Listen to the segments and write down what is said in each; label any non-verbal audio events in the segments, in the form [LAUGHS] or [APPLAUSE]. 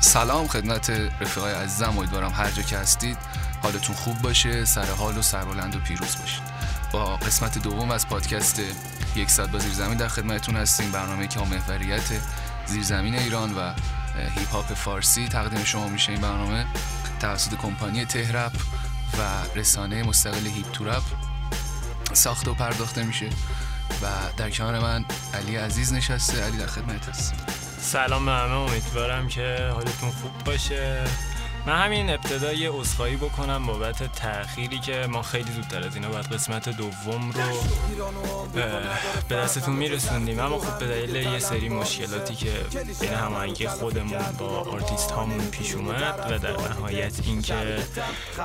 سلام خدمت رفیقای عزیزم. امیدوارم هر جا که هستید حالتون خوب باشه سر حال و سربلند و پیروز باشید. با قسمت دوم از پادکست یک ساعت با زیرزمین در خدمتتون هستیم. برنامه که محوریت زیرزمین ایران و هیپ هاپ فارسی تقدیم شما میشه این برنامه. توسط کمپانی تهرپ و رسانه مستقل هیپ تورپ ساخته و پرداخته میشه. و در کنار من علی عزیز نشسته. علی در خدمت هست سلام به همه امیدوارم که حالتون خوب باشه. من همین ابتدا یه بکنم بابت تأخیری که ما خیلی زودتر از اینا بعد قسمت دوم رو به دستتون میرسوندیم. اما خب به دلیل یه سری مشکلاتی که بین هماهنگی خودمون با آرتیست هامون پیش اومد و در نهایت اینکه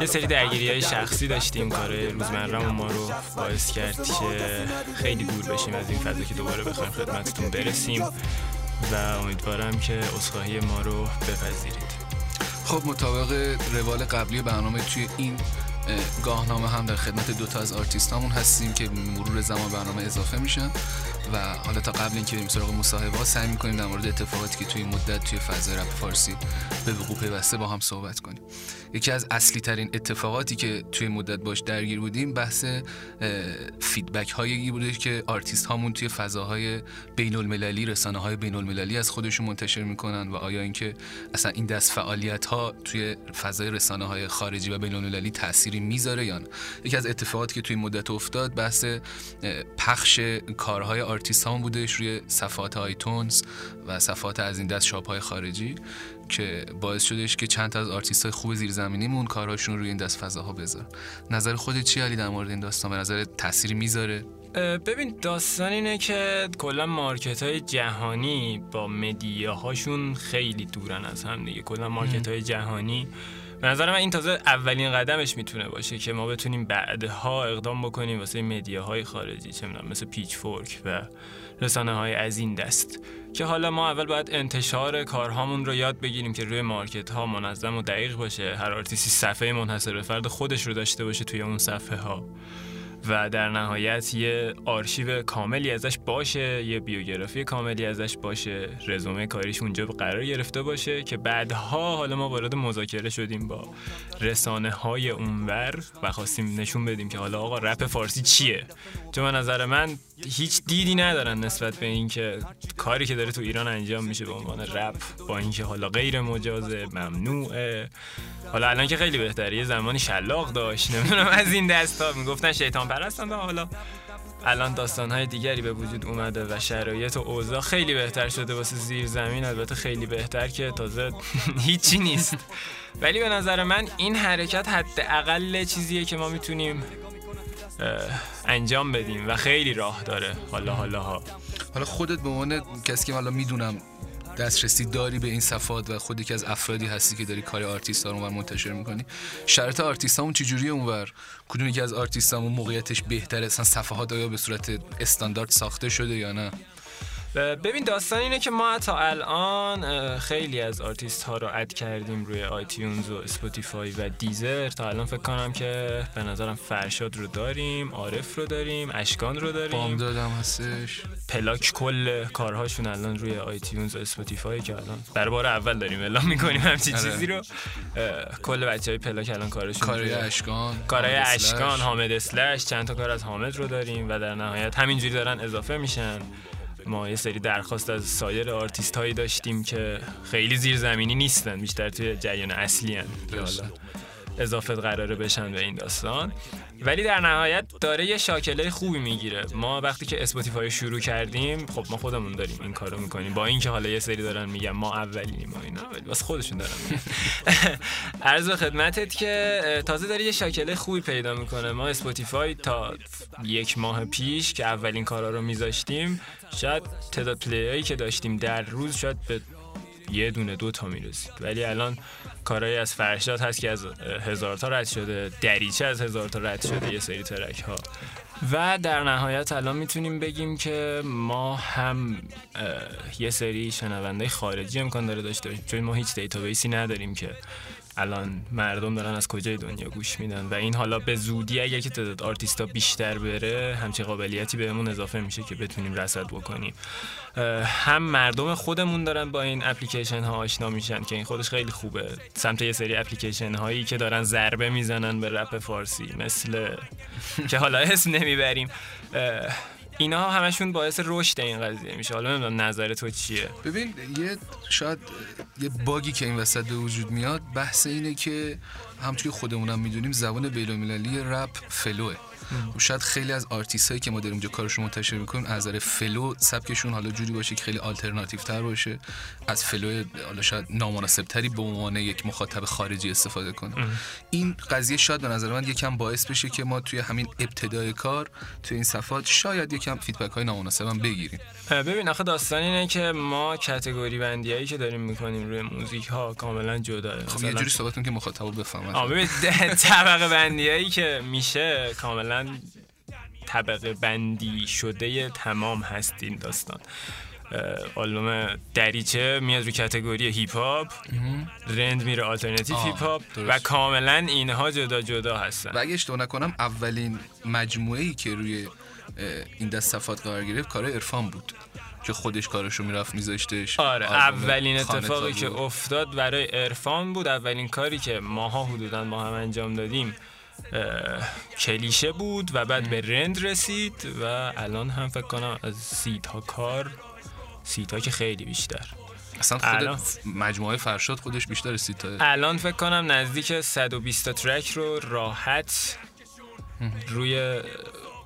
یه سری درگیری های شخصی داشتیم کار روزمرهمون ما رو باعث کرد که خیلی دور بشیم از این فضا که دوباره بخوایم خدمتتون برسیم. و امیدوارم که عذرخواهی ما رو بپذیرید. خب مطابق روال قبلی برنامه توی این گاهنامه هم در خدمت دوتا از آرتیست هامون هستیم که مرور زمان برنامه اضافه میشن و حالا تا قبل اینکه بریم سراغ مصاحبه ها سعی می‌کنیم در مورد اتفاقاتی که توی این مدت توی فضای رپ فارسی به وقوع پیوسته با هم صحبت کنیم. یکی از اصلی ترین اتفاقاتی که توی مدت باش درگیر بودیم بحث feedback هایی بوده که آرتیست هامون توی فضاهای بین المللی رسانه های بین المللی از خودشون منتشر می‌کنن و آیا اینکه اصلا این دست فعالیت ها توی فضای رسانه های خارجی و بین المللی تأثیری می‌ذاره یا نه. یکی از اتفاقاتی که توی مدت افتاد بحث پخش کارهای آرتیست هامون بودش روی صفحات iTunes و صفحات از این دست shop های خارجی که باعث شدش که چند تا از آرتیست های خوب زیرزمینیمون کارهاشون روی این دست فضاها بذار نظر خودت چی علی در مورد این داستان؟ به نظر تأثیری می‌ذاره؟ ببین داستان اینه که کلا market های جهانی با media هاشون خیلی دورن از هم دیگه. کلا market های جهانی به نظر من این تازه اولین قدمش می‌تونه باشه که ما بتونیم بعدها اقدام بکنیم واسه media های خارجی چه می‌دونم مثل Pitchfork و رسانه های از این دست. که حالا ما اول باید انتشار کارهامون رو یاد بگیریم که روی market ها منظم و دقیق باشه. هر آرتیستی صفحه منحصر به فرد خودش رو داشته باشه توی اون صفحه ها و در نهایت یه آرشیو کاملی ازش باشه یه بیوگرافی کاملی ازش باشه رزومه کاریش اونجا قرار گرفته باشه که بعدها حالا ما وارد مذاکره شدیم با رسانه های اونور و خواستیم نشون بدیم که حالا آقا رپ فارسی چیه؟ چون نظر من هیچ دیدی ندارن نسبت به اینکه کاری که داره تو ایران انجام میشه به عنوان رپ با اینکه حالا غیر مجازه ممنوعه. حالا الان که خیلی بهتره یه زمانی شلاق داشت نمی‌دونم از این دستا می‌گفتن شیطان پرستن و حالا الان داستانهای دیگری به وجود اومده و شرایط و اوضاع خیلی بهتر شده واسه زیر زمین البته خیلی بهتر که تازه [LAUGHS] هیچی نیست. ولی به نظر من این حرکت حداقل چیزیه که ما می‌تونیم انجام بدیم و خیلی راه داره. حالا حالا ها. حالا خودت به عنوان کسی که حالا می‌دونم دسترسی داری به این صفحات و خودی که از افرادی هستی که داری کار آرتیست ها رو منتشر می‌کنی؟ شرایط آرتیست هامون چجوری اونور؟ کدومی که از آرتیست هامون موقعیتش بهتره؟ اصلا صفحات آیا به صورت استاندارد ساخته شده یا نه؟ ببین داستان اینه که ما تا الان خیلی از آرتیست ها رو add کردیم روی iTunes و Spotify و Deezer. تا الان فکر کنم که به نظرم فرشاد رو داریم عارف رو داریم اشکان رو داریم. بام دادم هستش. پلاک کل کارهاشون الان روی iTunes و Spotify که الان برای بار اول داریم اعلام می‌کنیم همچین آره. چیزی رو. کل بچه های پلاک الان کارشون کارهای اشکان کارهای اشکان حامد اسلش چند تا کار از حامد رو داریم و در نهایت همینجوری دارن اضافه میشن. ما یه سری درخواست از سایر آرتیست هایی داشتیم که خیلی زیرزمینی نیستن بیشتر توی جریان اصلی هن. اضافه قراره بشن به این داستان. ولی در نهایت داره یه شاکله خوبی می‌گیره. ما وقتی که Spotify شروع کردیم خب ما خودمون داریم این کارو می‌کنیم. با اینکه حالا یه سری دارن میگن ما اولینیم ما اینا ولی بس خودشون دارن [LAUGHS] عرض خدمتت که تازه داره یه شاکله خوبی پیدا می‌کنه. ما Spotify تا یک ماه پیش که اولین کارا رو میذاشتیم شاید تعداد play هایی که داشتیم در روز شاید به یه دونه دو تا می‌رسید. ولی الان کارهایی از فرشاد هست که از هزار تا رد شده دریچه از هزار تا رد شده یه سری track ها و در نهایت الان می‌تونیم بگیم که ما هم یه سری شنونده خارجی امکان داره داشته باشیم چون ما هیچ database ی نداریم که الان مردم دارن از کجای دنیا گوش میدن؟ و این حالا به زودی اگر که تعداد آرتیستا بیشتر بره همچین قابلیتی بهمون اضافه میشه که بتونیم رصد بکنیم. هم مردم خودمون دارن با این اپلیکیشن ها آشنا میشن که این خودش خیلی خوبه. سمت یه سری اپلیکیشن هایی که دارن ضربه می‌زنن به رپ فارسی مثل که حالا اسم نمی‌بریم. اینا همشون باعث رشد این قضیه میشه. حالا نمی‌دونم نظر تو چیه. ببین یه شاید یه باگی که این وسط به وجود میاد بحث اینه که همچون خودمونم می‌دونیم زبان بین‌المللی رپ فلوه. و شاید خیلی از آرتیست هایی که ما داریم اینجا کارشون منتشر می‌کنیم از نظر flow سبکشون حالا جوری باشه که خیلی آلترناتیو تر باشه. از flow حالا شاید نامناسب تری به عنوان یک مخاطب خارجی استفاده کنه این قضیه شاید به نظر من یکم باعث بشه که ما توی همین ابتدای کار توی این صفحات شاید یکم feedback های نامناسب هم بگیریم ببین آخه داستان اینه که ما category بندیایی که داریم می‌کنیم روی موزیک ها کاملا جداه خب یه جوری صحبت که مخاطب بفهمن. آ ببین [LAUGHS] طبقه بندیایی که میشه کاملا طبقه بندی شده تمام هست این داستان. آلبوم دریچه میاد روی category hip hop رند میره alternative hip hop و کاملا اینها جدا جدا هستن. و اگه اشتباه نکنم اولین مجموعه ای که روی این دست صفحات قرار گرفت کار عرفان بود که خودش کارشو می‌رفت میذاشتش. آره اولین اتفاقی که افتاد برای عرفان بود اولین کاری که ماها حدودا ما هم انجام دادیم کلیشه بود و بعد به رند رسید و الان هم فکر کنم از سی تا کار سی تا که خیلی بیشتر. اصلا خود مجموعه فرشاد خودش بیشتر سی تا الان فکر کنم نزدیک 120 تا track رو راحت روی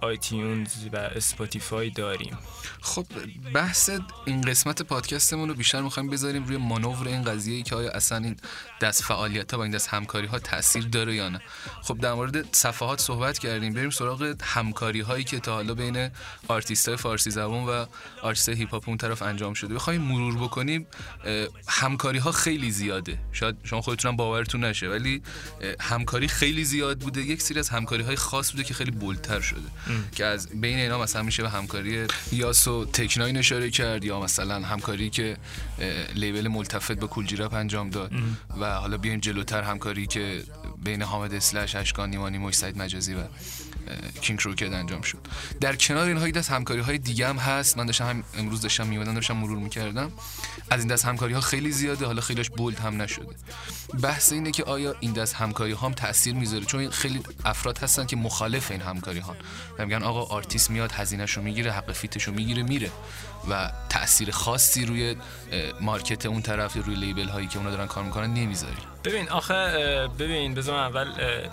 iTunes و Spotify داریم. خب بحث این قسمت پادکستمون رو بیشتر می‌خوایم بذاریم روی مانور این قضیه ای که آیا اصلا این دست فعالیت ها و این دست همکاری ها تاثیر داره یا نه. خب در مورد صفحات صحبت کردیم. بریم سراغ همکاری هایی که تا حالا بین آرتیست های فارسی زبان و آرتیست hip hop اون طرف انجام شده. بخوایم مرور بکنیم همکاری ها خیلی زیاده. شاید شما خودتون باورتون نشه ولی همکاری خیلی زیاد بوده. یک سری از همکاری های خاص بوده که خیلی bold تر شده. که از بین اینا مثلا میشه به همکاری یاس و تکناین اشاره کرد یا مثلا همکاری که لیبل ملتفت با کولجی رپ انجام داد و حالا بیایم جلوتر همکاری که بین حامد اسلش اشکان نیمانی سعید مجازی و کینگ روکت انجام شد. در کنار اینها دست همکاری های دیگه هم هست. من داشتم هم امروز داشتم میومدم داشتم مرور می‌کردم. از این دست همکاری ها خیلی زیاده حالا خیلیش بولد هم نشده. بحث اینه که آیا این دست همکاری ها هم تاثیر می‌ذاره؟ چون خیلی افراد هستن که مخالف این همکاری ها میگن آقا آرتیست میاد هزینهشو می‌گیره حق feat شو می‌گیره میره. و تاثیر خاصی روی market اون طرف روی label هایی که اونا دارن کار می‌کنن نمی‌ذاری ببین آخه ببین بذار اول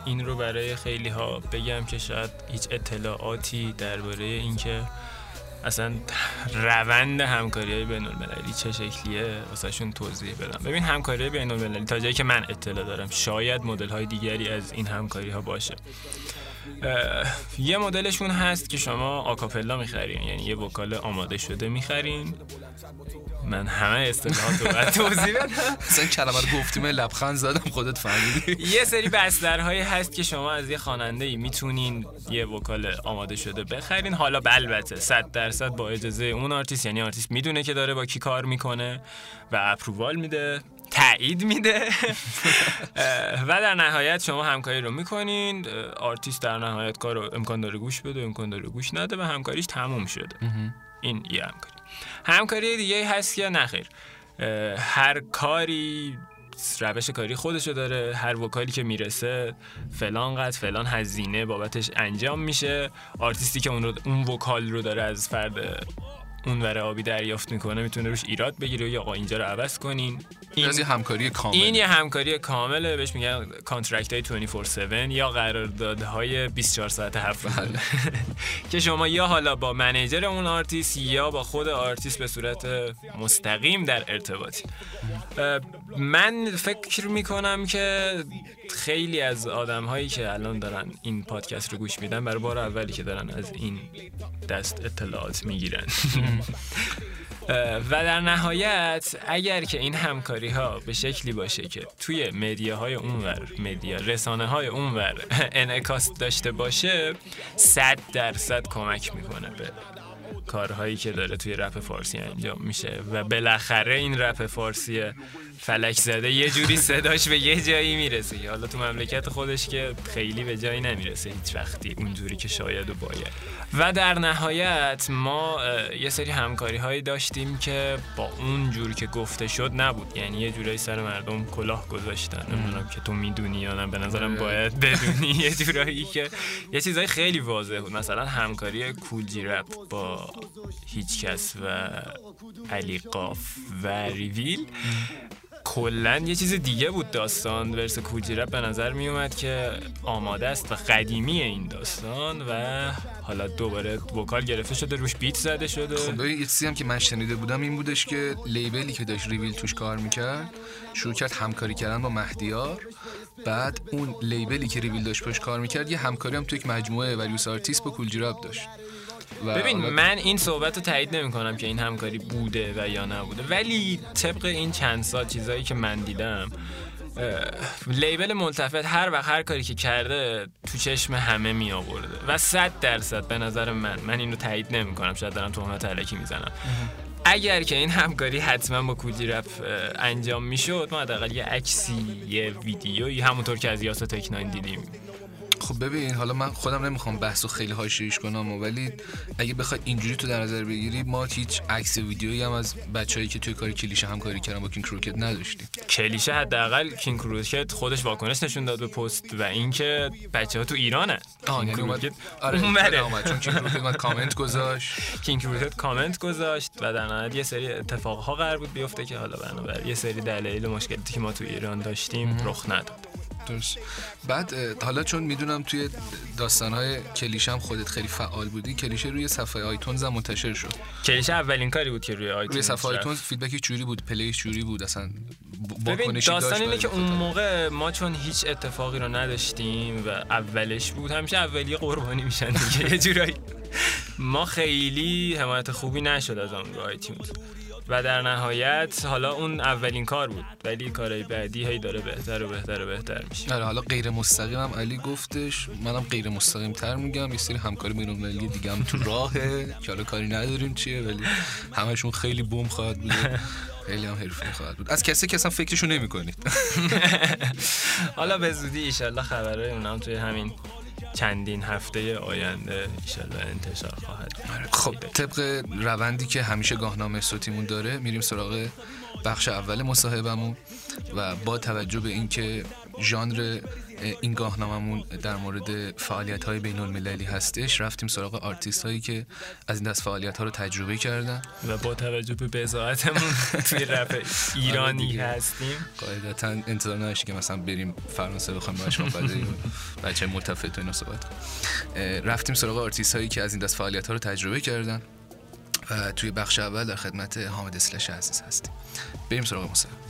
این رو برای خیلی ها بگم که هیچ اطلاعاتی درباره اینکه اصلا روند همکاری های بین المللی چه شکلیه واسهشون توضیح بدم. ببین همکاری بین المللی تا جایی که من اطلاع دارم شاید مدل های دیگری از این همکاری ها باشه یه مدلشون هست که شما acapella می‌خرین یعنی یه vocal آماده شده می‌خرین. من همه اصطلاحات رو توضیح بدم. مثلا کلمه رو گفتیم لبخند زدم خودت فهمیدی. یه سری بسترهایی هست که شما از یه خواننده ای می‌تونین یه vocal آماده شده بخرین. حالا البته 100 درصد با اجازه اون آرتیست یعنی آرتیست می‌دونه که داره با کی کار می‌کنه و approval میده تایید میده. و در نهایت شما همکاری رو می‌کنین. آرتیست در نهایت کار رو امکان داره گوش بده امکان داره گوش نده و همکاریش تموم شده. این یه همکاری. همکاری دیگه هست که نخیر هر کاری روش کاری خودشو داره هر vocal ی که می‌رسه فلان قد فلان هزینه بابتش انجام میشه. آرتیستی که اون, رو اون vocal رو داره از فرد اون ور آبی دریافت می‌کنه می‌تونه روش ایراد بگیره یا آقا اینجا رو عوض کنین. این یه همکاری کامل این یه همکاری کامله بهش میگن contract های 24/7 یا قراردادهای 24 ساعت هفت. بله. [LAUGHS] که شما یا حالا با manager اون آرتیست یا با خود آرتیست به صورت مستقیم در ارتباطی. من فکر می‌کنم که خیلی از آدم هایی که الان دارن این پادکست رو گوش میدن برای بار اولی که دارن از این دست اطلاعات می‌گیرن. و در نهایت اگر که این همکاری ها به شکلی باشه که توی مدیاهای اونور مدیا رسانه های اونور [LAUGHS] انعکاس داشته باشه صد درصد کمک می‌کنه به کارهایی که داره توی رپ فارسی انجام میشه و بالاخره این رپ فارسی فلک زده یه جوری صداش به یه جایی می‌رسه. حالا تو مملکت خودش که خیلی به جایی نمی‌رسه هیچ وقتی اونجوری که شاید و باید. و در نهایت ما یه سری همکاری هایی داشتیم که با اون جوری که گفته شد نبود. یعنی یه جورایی سر مردم کلاه گذاشتن. نمی‌دونم که تو می‌دونی یا نه به نظرم آره. باید بدونی. [LAUGHS] یه جورایی که یه چیزای خیلی واضح بود. مثلا همکاری کولجی رپ با هیچکس و علی قاف و ریویل. کلا یه چیز دیگه بود داستان ورس کوجیرپ به نظر می اومد که آماده است و قدیمی این داستان و حالا دوباره vocal گرفته شده روش beat زده شده. خب یه چیزی هم که من شنیده بودم این بودش که label ی که داشت ریویل توش کار می‌کرد شروع کرد همکاری کردن با مهدیار. بعد اون label ی که ریویل داشت پشت کار می‌کرد یه همکاری هم توی یک مجموعه various artist با Kool G Rap داشت. ببین من این صحبت رو تایید نمی کنم که این همکاری بوده و یا نبوده. ولی طبق این چند سال چیزایی که من دیدم لیبل ملتفت هر وقت هر کاری که کرده تو چشم همه می آورده و صد درصد به نظر من من اینو تایید نمی کنم شاید دارم تهمت علکی می‌زنم. اگر که این همکاری حتما با کودی رپ انجام می‌شد ما حداقل یه عکسی یه ویدیویی همونطور که از یاسا تکناین دیدیم. خب ببین حالا من خودم نمی‌خوام بحث و خیلی حاشیه‌ایش کنم ولی اگه بخوای اینجوری تو در نظر بگیری ما هیچ عکس ویدیویی هم از بچه‌ای که توی کار کلیشه همکاری کردن با کینگ کروکت نداشتیم. کلیشه حداقل KXNG Crooked خودش واکنش نشون داد به پست و اینکه بچه‌ها تو ایرانه آه یعنی اومد آره اومد. چون KXNG Crooked اومد کامنت گذاشت. KXNG Crooked comment گذاشت و در نهایت یه سری اتفاقها قرار بود بیفته که حالا بنابر یه سری دلایل مشکلاتی که ما تو ایران داشتیم رخ نداد. درست بعد حالا چون می‌دونم توی داستانهای کلیشه هم خودت خیلی فعال بودی کلیشه روی صفحه iTunes هم منتشر شد. کلیشه اولین کاری بود که روی iTunes روی صفحه iTunes feedback ی چه‌جوری بود play ش چه‌جوری بود اصلا ببین داستان اینه که اون موقع ما چون هیچ اتفاقی رو نداشتیم و اولش بود همیشه اولی قربانی میشن دیگه. یه جورایی ما خیلی حمایت خوبی نشد از اون آیتونز و در نهایت حالا اون اولین کار بود. ولی کارهای بعدی هی داره بهتر و بهتر و بهتر میشه. آره حالا غیر مستقیم هم علی گفتش. منم غیر مستقیم تر میگم. یه سری همکاری بین دیگه هم تو راهه که حالا کاری نداریم چیه ولی همشون خیلی boom خواهد بود. خیلی هم حرفی خواهد بود. از کسی که اصلا فکرشو نمی کنید [LAUGHS] حالا به زودی ایشالله خبرهای اونم توی همین چندین هفته آینده ایشالله انتشار خواهد آره، خب طبق روندی که همیشه گاهنامه صوتیمون داره میریم سراغ بخش اول مصاحبمون و با توجه به اینکه ژانر این گاهناممون در مورد فعالیت های بین المللی هستش. رفتیم سراغ آرتیست هایی که از این دست فعالیت ها رو تجربه کردن. و با توجه به بضاعتمون [LAUGHS] توی رپ ایرانی آره هستیم. قاعدتا انتظار نداشتی که مثلا بریم فرانسه بخوایم باش بچه متفت و اینا صحبت رفتیم سراغ آرتیست هایی که از این دست فعالیت ها رو تجربه کردن. و توی بخش اول در خدمت حامد Slash عزیز هستیم. بریم سراغ مصاحبه.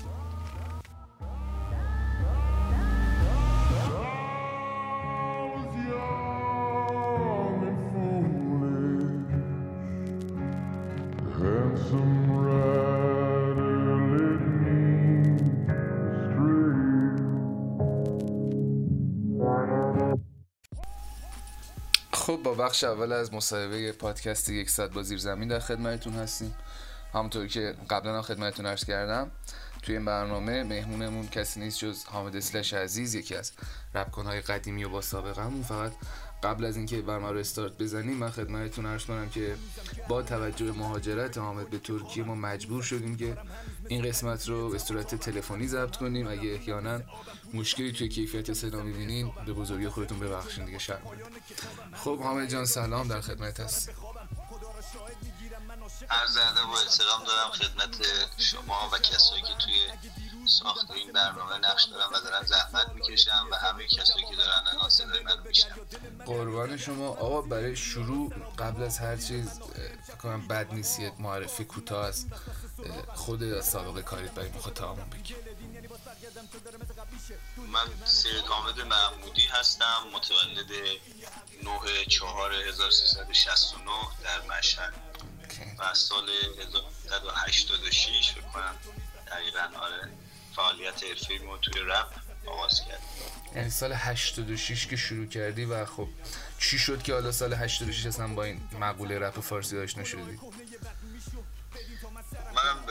خب با بخش اول از مصاحبه پادکست یک ساعت با زیر زمین در خدمتتون هستیم. همونطور که قبلا خدمتتون عرض کردم توی این برنامه مهمونمون کسی نیست جز حامد اسلش عزیز یکی از رپکنهای قدیمی و با سابقه همون فقط قبل از اینکه برنامه رو استارت بزنیم من خدمتتون عرض کنم که با توجه مهاجرت حامد به ترکیه ما مجبور شدیم که این قسمت رو به صورت تلفنی ضبط کنیم. اگه احیانا مشکلی توی کیفیت صدا می‌بینین به بزرگی خودتون ببخشین دیگه شرم خب حامد جان سلام در خدمت هست. عرض ادب و احترام دارم خدمت شما و کسایی که توی ساخت این برنامه نقش دارن و دارن زحمت می‌کشن و همه کسایی که دارن الان صدای منو میشنن قربان شما. آقا برای شروع قبل از هر چیز فکر کنم بد نیست معرفی کوتاه است. خود سابقه کاریت برای مخاطبمون بگی. من سید حامد محمودی هستم متولد 9 4 1369 در مشهد. و سال 1986 فکر کنم. دقیقا آره. فعالیت حرفی ما توی رپ آغاز کردم یعنی سال 86 که شروع کردی و خب چی شد که حالا سال 86 اصلا با این مقوله رپ فارسی آشنا شدی؟ منم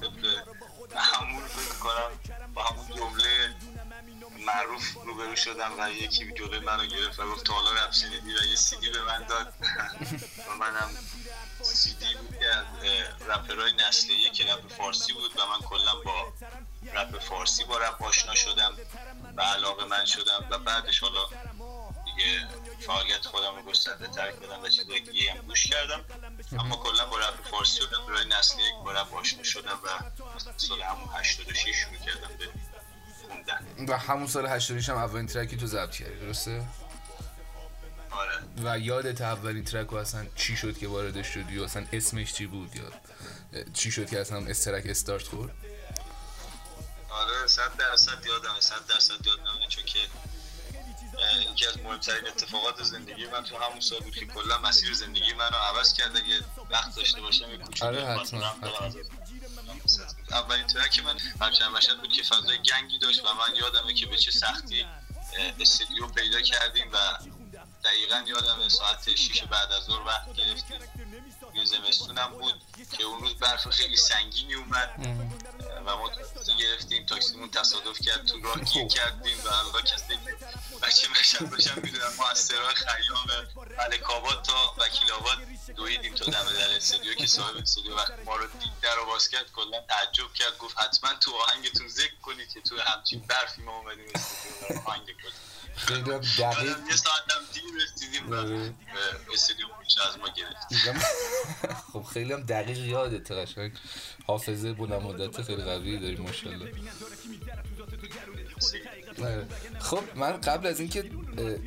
طبق همون فکر کنم با همون جمله معروف روبرو شدم و یکی جلوی منو گرفت و گفت تا حالا رپ شنیدی و یه سیدی به من داد. [LAUGHS] و منم سیدی بود که از رپرهای نسل یک رپ فارسی بود و من کلا با رپ فارسی با رپ آشنا شدم و علاقه من شدم و بعدش حالا دیگه فعالیت خودم رو گسترده تر کردم و چیزایی دیگه هم گوش کردم اما کلا با رپ فارسی و رپرهای نسل یک با رپ آشنا شدم و سال همون 86 شروع کردم به خوندن و همون سال 86 هم اولین ترکی تو ضبط کردی درسته؟ آره. و یادت اولین ترک و اصلا چی شد که واردش شدی و اصلا اسمش چی بود یا چی شد که اصلا استرک استارت خورد؟ آره صد درصد یادمه صد درصد یادمه چون که یکی از مهمترین اتفاقات زندگی من تو همون سال بود که کلا مسیر زندگی منو عوض کرد. اگه وقت داشته باشم یه کوچولو آره، حتما، اولین ترک من همچنین مشهد بود که فضای گنگی داشت و من یادمه که به چه سختی استودیو پیدا کردیم و دقیقا یادم ساعت 6 بعد از ظهر وقت گرفتیم. یه زمستونم بود که اون روز برف خیلی سنگینی اومد و ما گرفتیم تاکسیمون تصادف کرد تو راه گیر کردیم و الله کسی بچه مشهد باشم می‌دونم ما از سراح خیام ملک آباد تا وکیل آباد دویدیم تا دم در استودیو که صاحب استودیو وقتی ما رو دید در رو باز کرد. کلا تعجب کرد گفت حتما تو آهنگتون ذکر کنید که تو همچین برفی ما اومدیم استودیو آهنگ کنیم. خیلی دقیق یادم یه ساعت هم دیر رسیدیم و آره. پوش از ما گرفت. دیدم. [LAUGHS] خب خیلی هم دقیق یادت قشنگ. حافظه بلند مدت خیلی قوی داری ماشاءالله. آره. خب من قبل از اینکه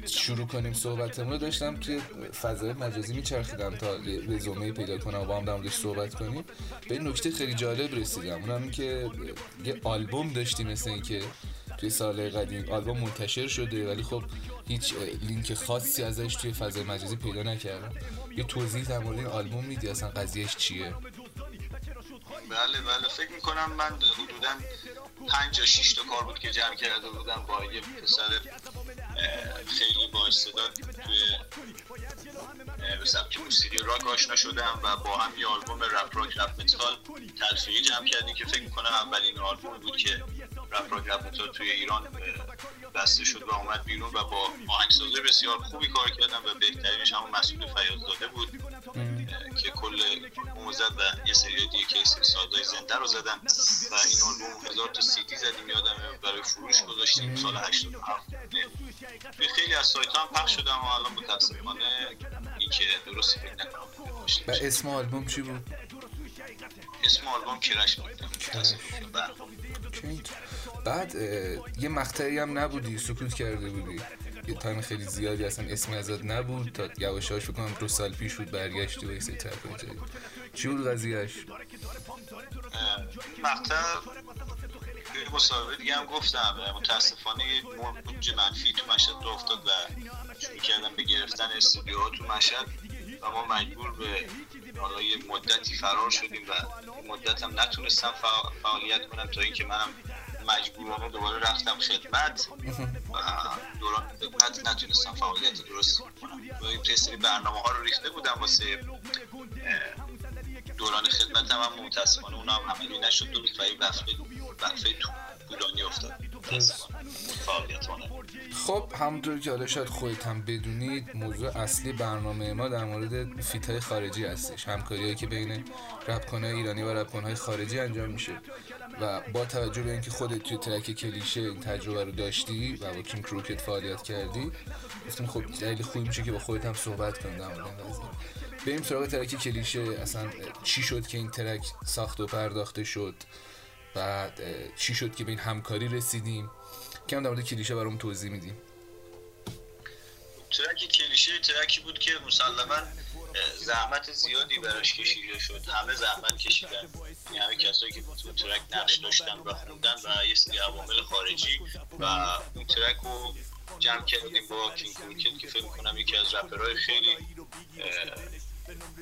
شروع کنیم صحبتمون رو داشتم توی فضای مجازی میچرخیدم تا رزومه پیدا کنم و با هم در موردش صحبت کنیم. به نکته خیلی جالب رسیدم. اونم که یه آلبوم داشتی مثل اینکه توی سال قدیم آلبوم منتشر شده ولی خب هیچ لینک خاصی ازش توی فضای مجازی پیدا نکردم. یه توضیح در مورد این آلبوم میدی اصلا قضیهش چیه؟ بله بله. فکر می‌کنم من حدودا پنج یا شیش تا کار بود که جمع کرده بودم با یه پسر خیلی با استعداد توی به سبک موسیقی راک آشنا شدم و با هم یه آلبوم رپ راک رپ متال تلفیقی جمع کردیم که فکر می‌کنم اولین آلبوم بود که رپ متال توی ایران بسته شد و اومد بیرون و با آهنگسازی بسیار خوبی کار کردم و بهترینش همون مسئول فیاضزاده بود اه، که کل آلبوم زد و یه سری دیگه که سری سازهای زنده رو زدن و این آلبوم هزار تا سی دی زدیم یادمه برای فروش گذاشتیم سال 87 به خیلی از سایت هم پخش شدم و الان متاسفانه این که درست فکر نکنم. و اسم آلبوم چی بود اسم آلبوم Crash بود. OK. بعد یه مقطعی هم نبودی سکوت کرده بودی. یه time خیلی زیادی اصلا اسمی ازت نبود تا یواش فکر کنم دو سال پیش بود برگشتی و یه سری track ای چی بود قضیهش مقطع توی مصاحبه دیگه هم گفتم. متاسفانه یه موج منفی تو مشهد راه افتاد و شروع کردم به گرفتن استودیوها تو مشهد و ما مجبور به حالا یه مدتی فرار شدیم و مدت هم نتونستم فع- فعالیت کنم تا اینکه منم مجبورانه دوباره رفتم خدمت. و دوران خدمت نتونستم فعالیت درست کنم. و یه سری برنامه ها رو ریخته بودم واسه دوران خدمت هم, متاسفانه اونا هم عملی نشد. و این تو طولانی افتاد. خب همونطور که حالا شاید خودت هم بدونید موضوع اصلی برنامه ما در مورد فیت های خارجی هستش. همکاری که بین رپکنهای ایرانی و رپکنهای خارجی انجام میشه. و با توجه به اینکه خودت توی ترک کلیشه این تجربه رو داشتی و با کیم کروکت فعالیت کردی گفتیم خب دلیل خوبی میشه که با خودت هم صحبت کنیم در مورد این بریم سراغ ترک کلیشه. اصلا چی شد که این ترک ساخت و پرداخته شد؟ اه، چی شد که به این همکاری رسیدیم؟ کم در مورد کلیشه برام توضیح میدیم. ترک کلیشه ترکی بود که مسلما زحمت زیادی براش کشیده شد. همه زحمت کشیدن. یعنی همه کسایی که تو ترک نقش داشتن و خوندن و یه سری عوامل خارجی و اون ترک رو جمع کردیم با KXNG Crooked که فکر کنم یکی از رپرهای خیلی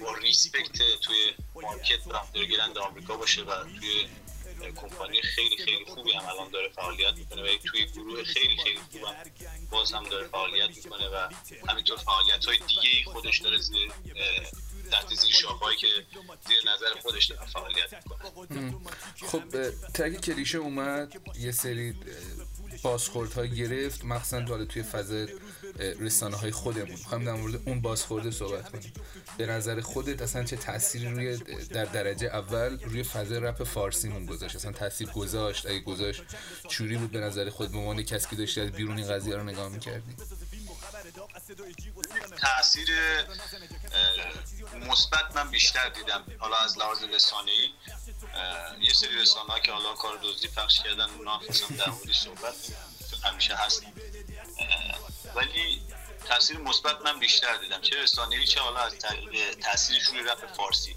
با respect توی market رپ underground آمریکا باشه و توی کمپانی خیلی خیلی خوبی هم الان داره فعالیت می‌کنه و توی گروه خیلی خیلی خوب هم باز هم داره فعالیت می‌کنه و همینطور فعالیت های دیگه خودش داره زیر تحت زیر شاخهایی که زیر نظر خودش داره فعالیت می‌کنه. خب track کلیشه اومد یه سری بازخورد گرفت مخصوصا حالا توی فضای رسانه های خودمون. خواهیم در مورد اون بازخورده صحبت کنیم به نظر خودت اصلا چه تأثیری روی در درجه اول روی فضای رپ فارسیمون گذاشت؟ اصلا تاثیر گذاشت؟ اگه گذاشت چوری بود به نظر خود؟ به عنوان کسی که داشتی از بیرون این قضیه رو نگاه می‌کردی؟ تاثیر مثبت من بیشتر دیدم. حالا از لحاظ ای یه سری رسانه که حالا کار دزدی پخش کردن اونا خواستم در موردش صحبت همیشه هست ولی تاثیر مثبت من بیشتر دیدم. چه رسانه‌ای چه حالا از طریق تاثیرش روی رپ فارسی.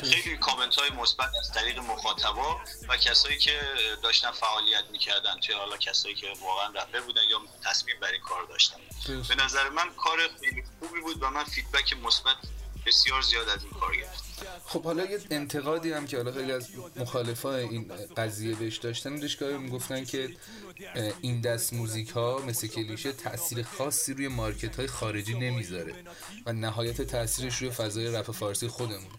خیلی کامنت های مثبت از طریق مخاطبا و کسایی که داشتن فعالیت می‌کردن چه حالا کسایی که واقعا رپر بودن یا تصمیم بر این کار داشتن. به نظر من کار خیلی خوبی بود و من فیدبک مثبت بسیار زیاد از این کار گرفت خب حالا یه انتقادی هم که حالا خیلی از مخالفای این قضیه بهش داشتن دشگاه می‌گفتن که این دست موزیک ها مثل کلیشه تاثیر خاصی روی مارکت های خارجی نمی‌ذاره و نهایت تاثیرش روی فضای رپ فارسی خودمون.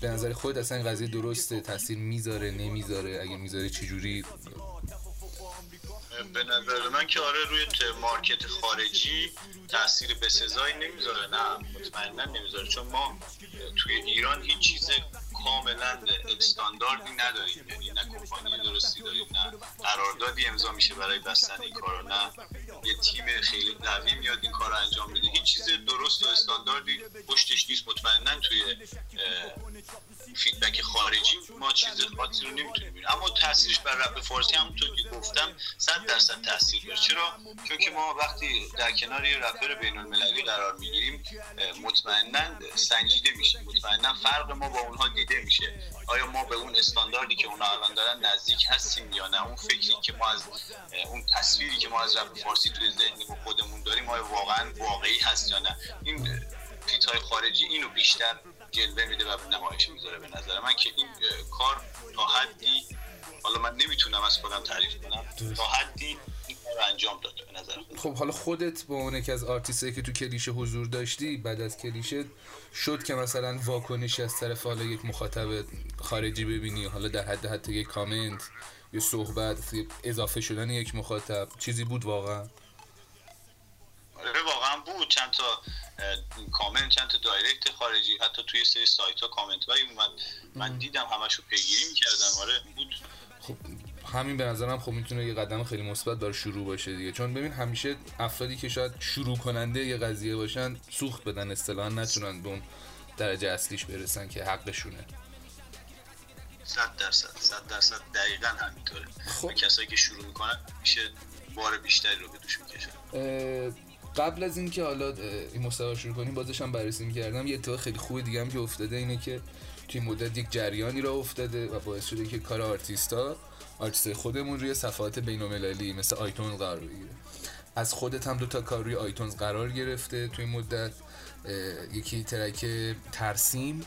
به نظر خود اصلا این قضیه درسته تاثیر می‌ذاره نمی‌ذاره اگه می‌ذاره چجوری به نظر من که آره روی مارکت خارجی تاثیر بسزایی نمی‌ذاره نه مطمئنا نمی‌ذاره چون ما توی ایران هیچ چیز کاملا استانداردی نداریم. یعنی نه کمپانی درستی داریم نه قراردادی امضا میشه برای بستن این کارا نه یه تیم خیلی قوی میاد این کار انجام میده هیچ چیز درست و استانداردی پشتش نیست. مطمئنا توی فیدبک خارجی ما چیز خاصی رو نمی‌تونیم ببینیم. اما تاثیرش بر رپ فارسی همونطور که گفتم 100 درصد تاثیر داره. چرا؟ چون که ما وقتی در کنار یه رپر بین المللی قرار می‌گیریم مطمئنا سنجیده میشه مطمئنا فرق ما با اونها دیده میشه. آیا ما به اون استانداردی که اونها الان دارن نزدیک هستیم یا نه؟ اون فکری که ما از اون تصویری که ما از رپ فارسی توی ذهن خودمون داریم آیا واقعا واقعی هست یا نه؟ این فیت خارجی اینو بیشتر جلوه میده و نمایش می‌ذاره به نظر من که این کار تا حدی حالا من نمی‌تونم از خودم تعریف کنم. تا حدی انجام داده به نظر خب حالا خودت به عنوان که از آرتیستی که تو کلیشه حضور داشتی بعد از کلیشه شد که مثلا واکنشی از طرف حالا یک مخاطب خارجی ببینی حالا در حد حتی یک کامنت یه صحبت اضافه شدن یک مخاطب چیزی بود واقعا؟ آره واقعا بود. چند تا کامنت چند تا direct خارجی حتی توی سری سایت ها کامنت هایی اومد. من دیدم همشو پیگیری می‌کردم. آره بود. خب همین به نظرم خب می‌تونه یه قدم خیلی مثبت داره شروع باشه دیگه. چون ببین همیشه افرادی که شاید شروع کننده یه قضیه باشن سوخت بدن اصطلاحا نتونن به اون درجه اصلیش برسن که حقشونه. صد درصد صد درصد دقیقا همینطوره. خب. کسایی که شروع می‌کنن میشه بار بیشتری رو به دوش می‌کشن. قبل از اینکه حالا این مصاحبه شروع کنیم بازش هم بررسی می‌کردم. یه اتفاق خیلی خوب دیگه هم که افتاده اینه که توی مدت یک جریانی راه افتاده و باعث شده که کار artist ا artist خودمون روی صفحات بین‌المللی مثل iTunes قرار بگیره. از خودت هم دو تا کار روی iTunes قرار گرفته توی مدت. یکی track ترسیم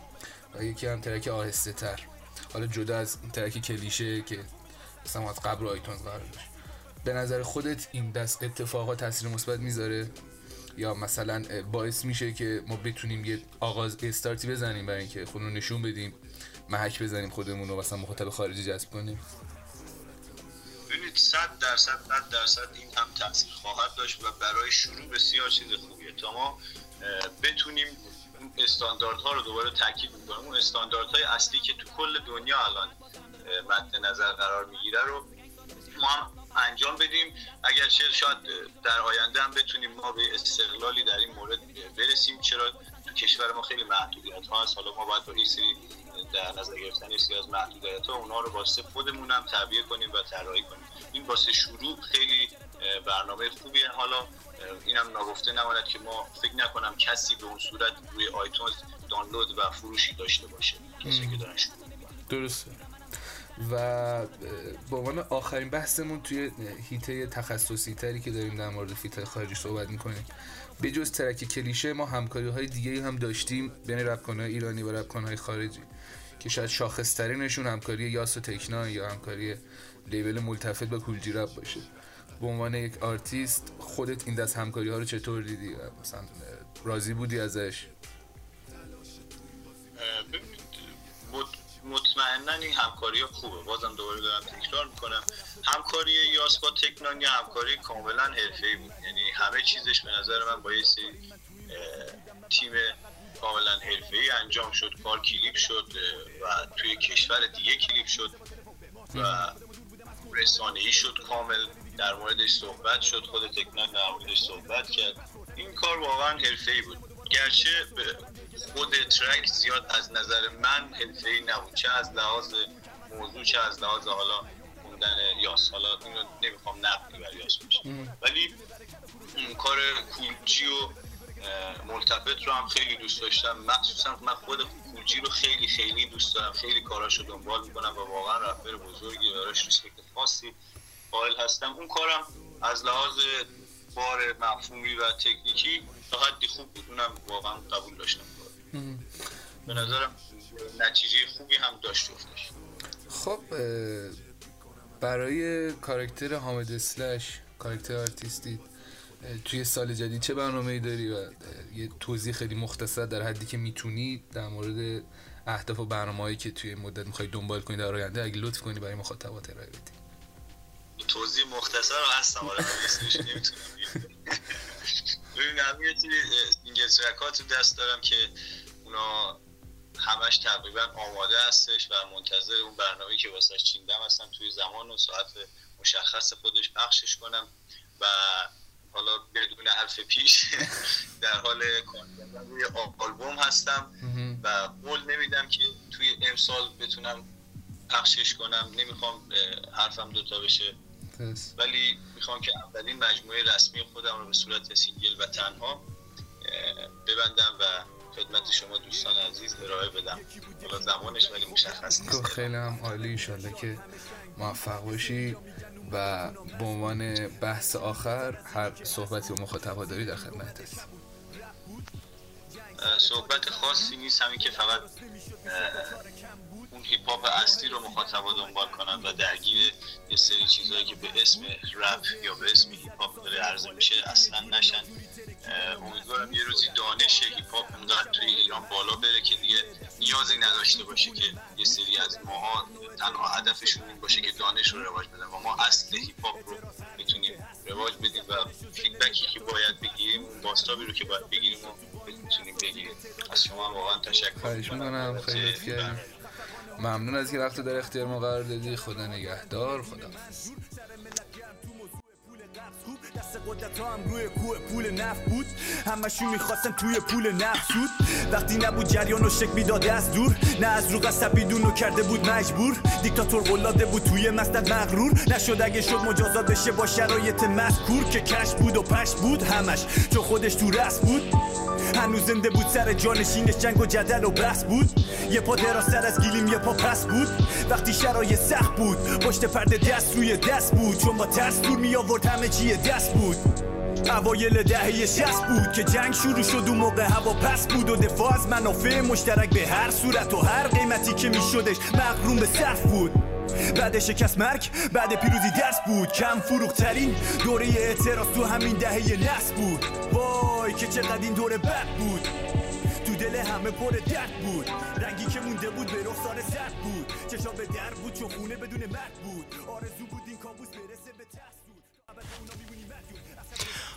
و یکی هم track آهسته تر حالا جدا از track کلیشه که مثلا از قبل iTunes قرار داشت. به نظر خودت این دست اتفاقات تاثیر مثبت می‌ذاره؟ یا مثلا باعث میشه که ما بتونیم یه آغاز استارتی بزنیم برای اینکه خودمون نشون بدیم محک بزنیم خودمون رو مثلا مخاطب خارجی جذب کنیم؟ ببینید 100 درصد 100 درصد این هم تاثیر خواهد داشت و برای شروع بسیار چیز خوبیه. تا ما بتونیم استانداردها رو دوباره تاکید می‌کنیم اون استانداردهای اصلی که تو کل دنیا الان مد نظر قرار می‌گیره رو ما انجام بدیم. اگر چه شاید در آینده هم بتونیم ما به استقلالی در این مورد برسیم چرا تو کشور ما خیلی محدودیت ها هست. حالا ما باید با سری در نظر گرفتن از محدودیت ها اونا رو واسه خودمون هم تعبیه کنیم و طراحی کنیم. این واسه شروع خیلی برنامه خوبیه. حالا اینم ناگفته نماند که ما فکر نکنم کسی به اون صورت روی آیتونز دانلود و فروشی داشته باشه کسی که دارن شروع درسته. و به عنوان آخرین بحثمون توی حیطه تخصصی تری که داریم در مورد feat خارجی صحبت می‌کنیم. به جز track کلیشه ما همکاری های دیگه هم داشتیم بین رپکن های ایرانی و رپکن های خارجی که شاید شاخصترینشون همکاری یاس و Tech N9ne یا همکاری label ملتفت با Kool G Rap باشه. به عنوان یک آرتیست خودت این دست همکاری ها رو چطور دیدی؟ مثلا راضی بودی ازش؟ مطمئنا این همکاری خوبه. بازم دوباره دارم تکرار می‌کنم. همکاری یاس با تکنان یا همکاری کاملا حرفه‌ای بود. یعنی همه چیزش به نظر من با یه تیم کاملا حرفه‌ای انجام شد. کار کلیپ شد و توی کشور دیگه کلیپ شد. و رسانه‌ای شد کامل در موردش صحبت شد خود تکنان در موردش صحبت کرد. این کار واقعا حرفه‌ای بود. گرچه خود ترک زیاد از نظر من حرفه‌ای نبود چه از لحاظ موضوع چه از لحاظ حالا خوندن یاس. حالا اینو نمی‌خوام نقدی بر یاس ولی کار کولجی و ملتفت رو هم خیلی دوست داشتم. مخصوصا من خود کولجی رو خیلی خیلی دوست دارم. خیلی کاراش رو دنبال می‌کنم و واقعا رپر بزرگی دارش ریسپکت خاصی قائل هستم. اون کارم از لحاظ بار مفهومی و تکنیکی تا حدی خوب بود. اونم واقعا قبول داشتم. به نظرم نتیجه خوبی هم داشت جفتش خب برای کارکتر حامد اسلش کارکتر آرتیستی توی سال جدید چه برنامه ای داری و یه توضیح خیلی مختصر در حدی که می‌تونی در مورد اهداف و برنامه هایی که توی مدت می‌خوای دنبال کنی در آینده اگه لطف کنی برای مخاطبات ارائه بدی. توضیح مختصر هستم آره ببینم یه single رو دست دارم که اونا همش تقریبا آماده هستش و منتظر اون برنامه که واسش چیدم هستم توی زمان و ساعت مشخص خودش پخشش کنم و حالا بدون حرف پیش [LAUGHS] در حال روی آلبوم هستم و قول نمیدم که توی امسال بتونم پخشش کنم. نمی‌خوام حرفم دوتا بشه. ولی می‌خوام که اولین مجموعه رسمی خودم رو به صورت single و تنها ببندم و خدمت شما دوستان عزیز ارائه بدم. حالا زمانش ولی مشخص نیست. خب، خیلی هم عالی. که موفق باشی. و به عنوان بحث آخر هر صحبتی و مخاطب داری در خدمت هست صحبت خاصی نیست همین که فقط اون هیپ هاپ اصلی رو مخاطبا دنبال کنن و درگیر یه سری چیزهایی که به اسم رپ یا به اسم هیپ هاپ داره عرضه میشه اصلا نشن. امیدوارم یه روزی دانش هیپ هاپ توی ایران بالا بره که دیگه نیازی نداشته باشه که یه سری از ماها تنها هدفشون این باشه که دانش رو رواج بدن و ما اصل هیپ هاپ رو می‌تونیم رواج بدیم و فیدبکی که باید بگیریم باستابی رو که باید بگیریم و بتونیم بگیریم. از شما واقعا تشکر می‌کنم. خیلی ممنون از که وقت در اختیار ما قرار دادی. خدا نگهدار. خدا قدرت هم روی کوه پول نفت بود. همشون می‌خواستن توی پول نفت سود. وقتی نبود جریان و شک می‌داده از دور نه از رو قصب بیدونو کرده بود مجبور. دیکتاتور قلاده بود توی مستد مغرور. نشد اگه شد مجازات بشه با شرایط مذکور که کش بود و پش بود همش. چون خودش تو رست بود. هنوز زنده بود سر جانشینش جنگ و جدل و بس بود. یه پا سر از گیلیم یه پا پس بود. وقتی شرایط سخت بود پشت پرده دست روی دست بود. چون با ترس دور می آورد همه چیه دست بود. اوایل دهه شست بود که جنگ شروع شد و موقع هوا پس بود. و دفاع از منافع مشترک به هر صورت و هر قیمتی که میشدش مغروم به صرف بود. بعد شکست مرگ بعد پیروزی درس بود. کم فروخترین دوره اعتراض تو همین دهه نس بود. وای که چقدر این دوره بد بود. تو دل همه پر درد بود. رنگی که مونده بود به رخسار سرد بود. چشا به در بود چون خونه بدون مرد بود. آرزو بود این کابوس برسه به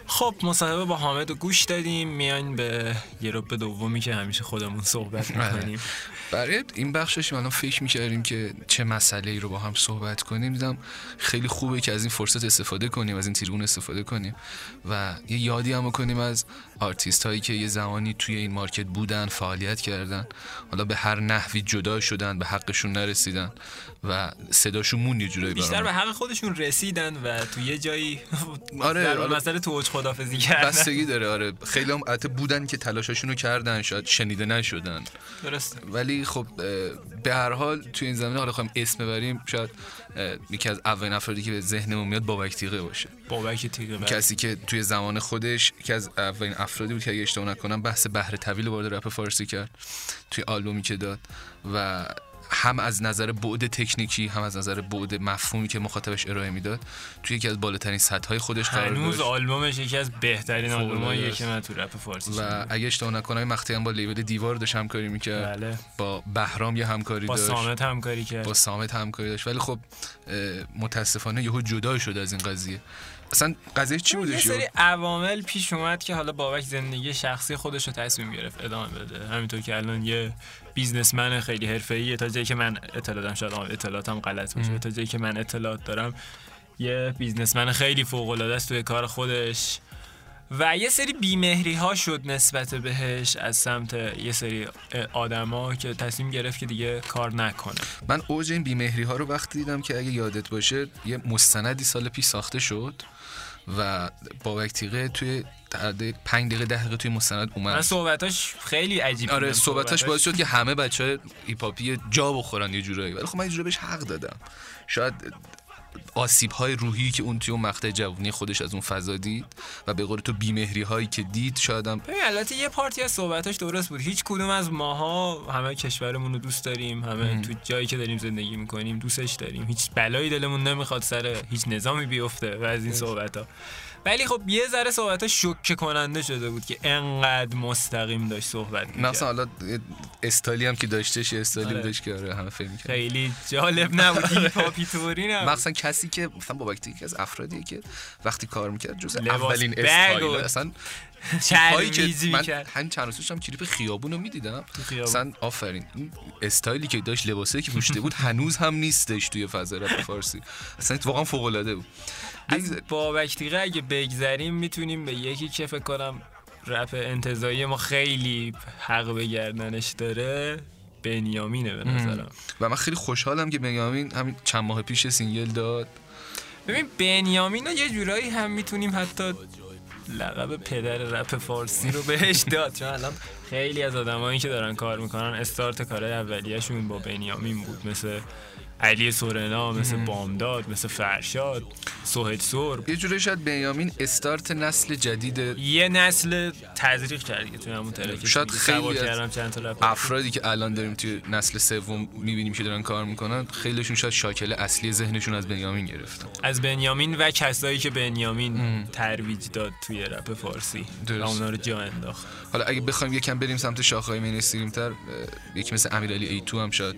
خب مصاحبه با حامد گوش دادیم. میاین به یه رب دومی که همیشه خودمون صحبت بله. می‌کنیم برای این بخشش الان فکر می‌کردیم که چه مسئله ای رو با هم صحبت کنیم. دیدم خیلی خوبه که از این فرصت استفاده کنیم از این تریبون استفاده کنیم و یه یادی هم کنیم از آرتیست هایی که یه زمانی توی این market بودن فعالیت کردن. حالا به هر نحوی جدا شدن به حقشون نرسیدن و صداشون مون یه جورایی بیشتر به حق خودشون رسیدن و توی یه جایی [LAUGHS] آره در مسئله تو خدافزی کردن. بستگی داره آره. خیلی هم بودن که تلاششون رو کردن شاید شنیده نشدن. درست ولی خب به هر حال توی این زمینه حالا خواهیم اسم ببریم شاید یکی از اولین افرادی که به ذهنمون میاد بابک تیغه باشه بابک تیغه بله. کسی که توی زمان خودش یکی از اولین افرادی بود که اگه اشتباه نکنم بحث بحر طویل وارد رپ فارسی کرد توی آلبومی که داد و هم از نظر بعد تکنیکی هم از نظر بعد مفهومی که مخاطبش ارائه می‌داد توی یکی از بالاترین سطح های خودش قرار هنوز داشت. آلبومش یکی از بهترین العاده که من تو رپ فارسی و شنیدم. اگه اشتباه نکنم مقطعی هم با لیبل دیوار داشت همکاری می‌کرد. بله. با بهرام یه همکاری با داشت. سامت همکاری کرد. با سامت همکاری داشت. ولی خب متاسفانه یهو جدا شد از این قضیه. اصلا قضیه چی یه بودش سری یهو؟ عوامل پیش اومد که حالا بابک زندگی شخصی خودش رو تصمیم گرفت ادامه بده. همینطور که الان یه بیزنسمن خیلی حرفه‌ایه. تا جایی که من اطلاعاتم شاید اطلاعاتم غلط باشه. تا جایی که من اطلاعات دارم یه بیزنسمن خیلی فوق العاده است توی کار خودش. و یه سری بیمهری ها شد نسبت بهش از سمت یه سری آدما که تصمیم گرفت که دیگه کار نکنه. من اوج این بیمهری ها رو وقتی دیدم که اگه یادت باشه یه مستندی سال پیش ساخته شد و تیغه توی در پنج دقیقه ده دقیقه توی مستند من اومد صحبتاش خیلی عجیب آره بودن. صحبتاش باعث شد که همه بچه های ایپاپی جا بخورن یه جورایی. ولی خب من یه جورایی بهش حق دادم. شاید آسیب های روحی که اون توی اون مقطع جوانی خودش از اون فضا دید و به قول تو بیمهری هایی که دید شاید هم البته یه پارتی از صحبتاش درست بود. هیچ کدوم از ماها همه کشورمون رو دوست داریم همه تو جایی که داریم زندگی می‌کنیم دوستش داریم. هیچ بلایی دلمون نمی‌خواد سر هیچ نظامی بیفته و از این صحبت ها ولی خب یه ذره صحبت ها شوکه کننده شده بود که انقدر مستقیم داشت صحبت می‌کرد. اصلا حالا یه استایلی هم که داشتش یه استایلی آره. داشت که آره همه فهم می‌کردن. خیلی جالب نبود. [LAUGHS] هیپاپی توری نبود. مخصوصا کسی که مثلا بابک یکی از افرادیه که وقتی کار می‌کرد جز اولین استایل اصلا هایی که من همین چند روز پیش هم کلیپ خیابون رو می‌دیدم. مثلا آفرین. این استایلی که داشت لباسایی که پوشیده بود [LAUGHS] هنوز هم نیستش توی فضا رپ فارسی. اصلا واقعا فوق العاده بود. از بابک دیگه اگه بگذریم می‌تونیم به یکی که فکر کنم رپ انتظایی ما خیلی حق به گردنش داره بنیامینه به نظرم. و من خیلی خوشحالم که بنیامین همین چند ماه پیش single داد. ببین بنیامین رو یه جورایی هم می‌تونیم حتی لقب پدر رپ فارسی رو بهش داد. چون الان خیلی از آدمایی که دارن کار می‌کنن استارت کارهای اولیه‌شون با بنیامین بود مثل علی سورنا مثل بامداد مثل فرشاد سهیل سور یه جوری شاید بنیامین استارت نسل جدید یه نسل تزریق کرد که توی همون track شاید خیلی از کردم چند افرادی که الان داریم توی نسل سوم می‌بینیم که دارن کار می‌کنن خیلیشون شاید شاکله اصلی ذهنشون از بنیامین گرفتن. از بنیامین و کسایی که بنیامین ترویج داد توی رپ فارسی درست. اونا رو جا انداخت. حالا اگه بخوایم یکم بریم سمت شاخه‌های مینستریم تر یکی مثل امیرعلی ای تو هم شاید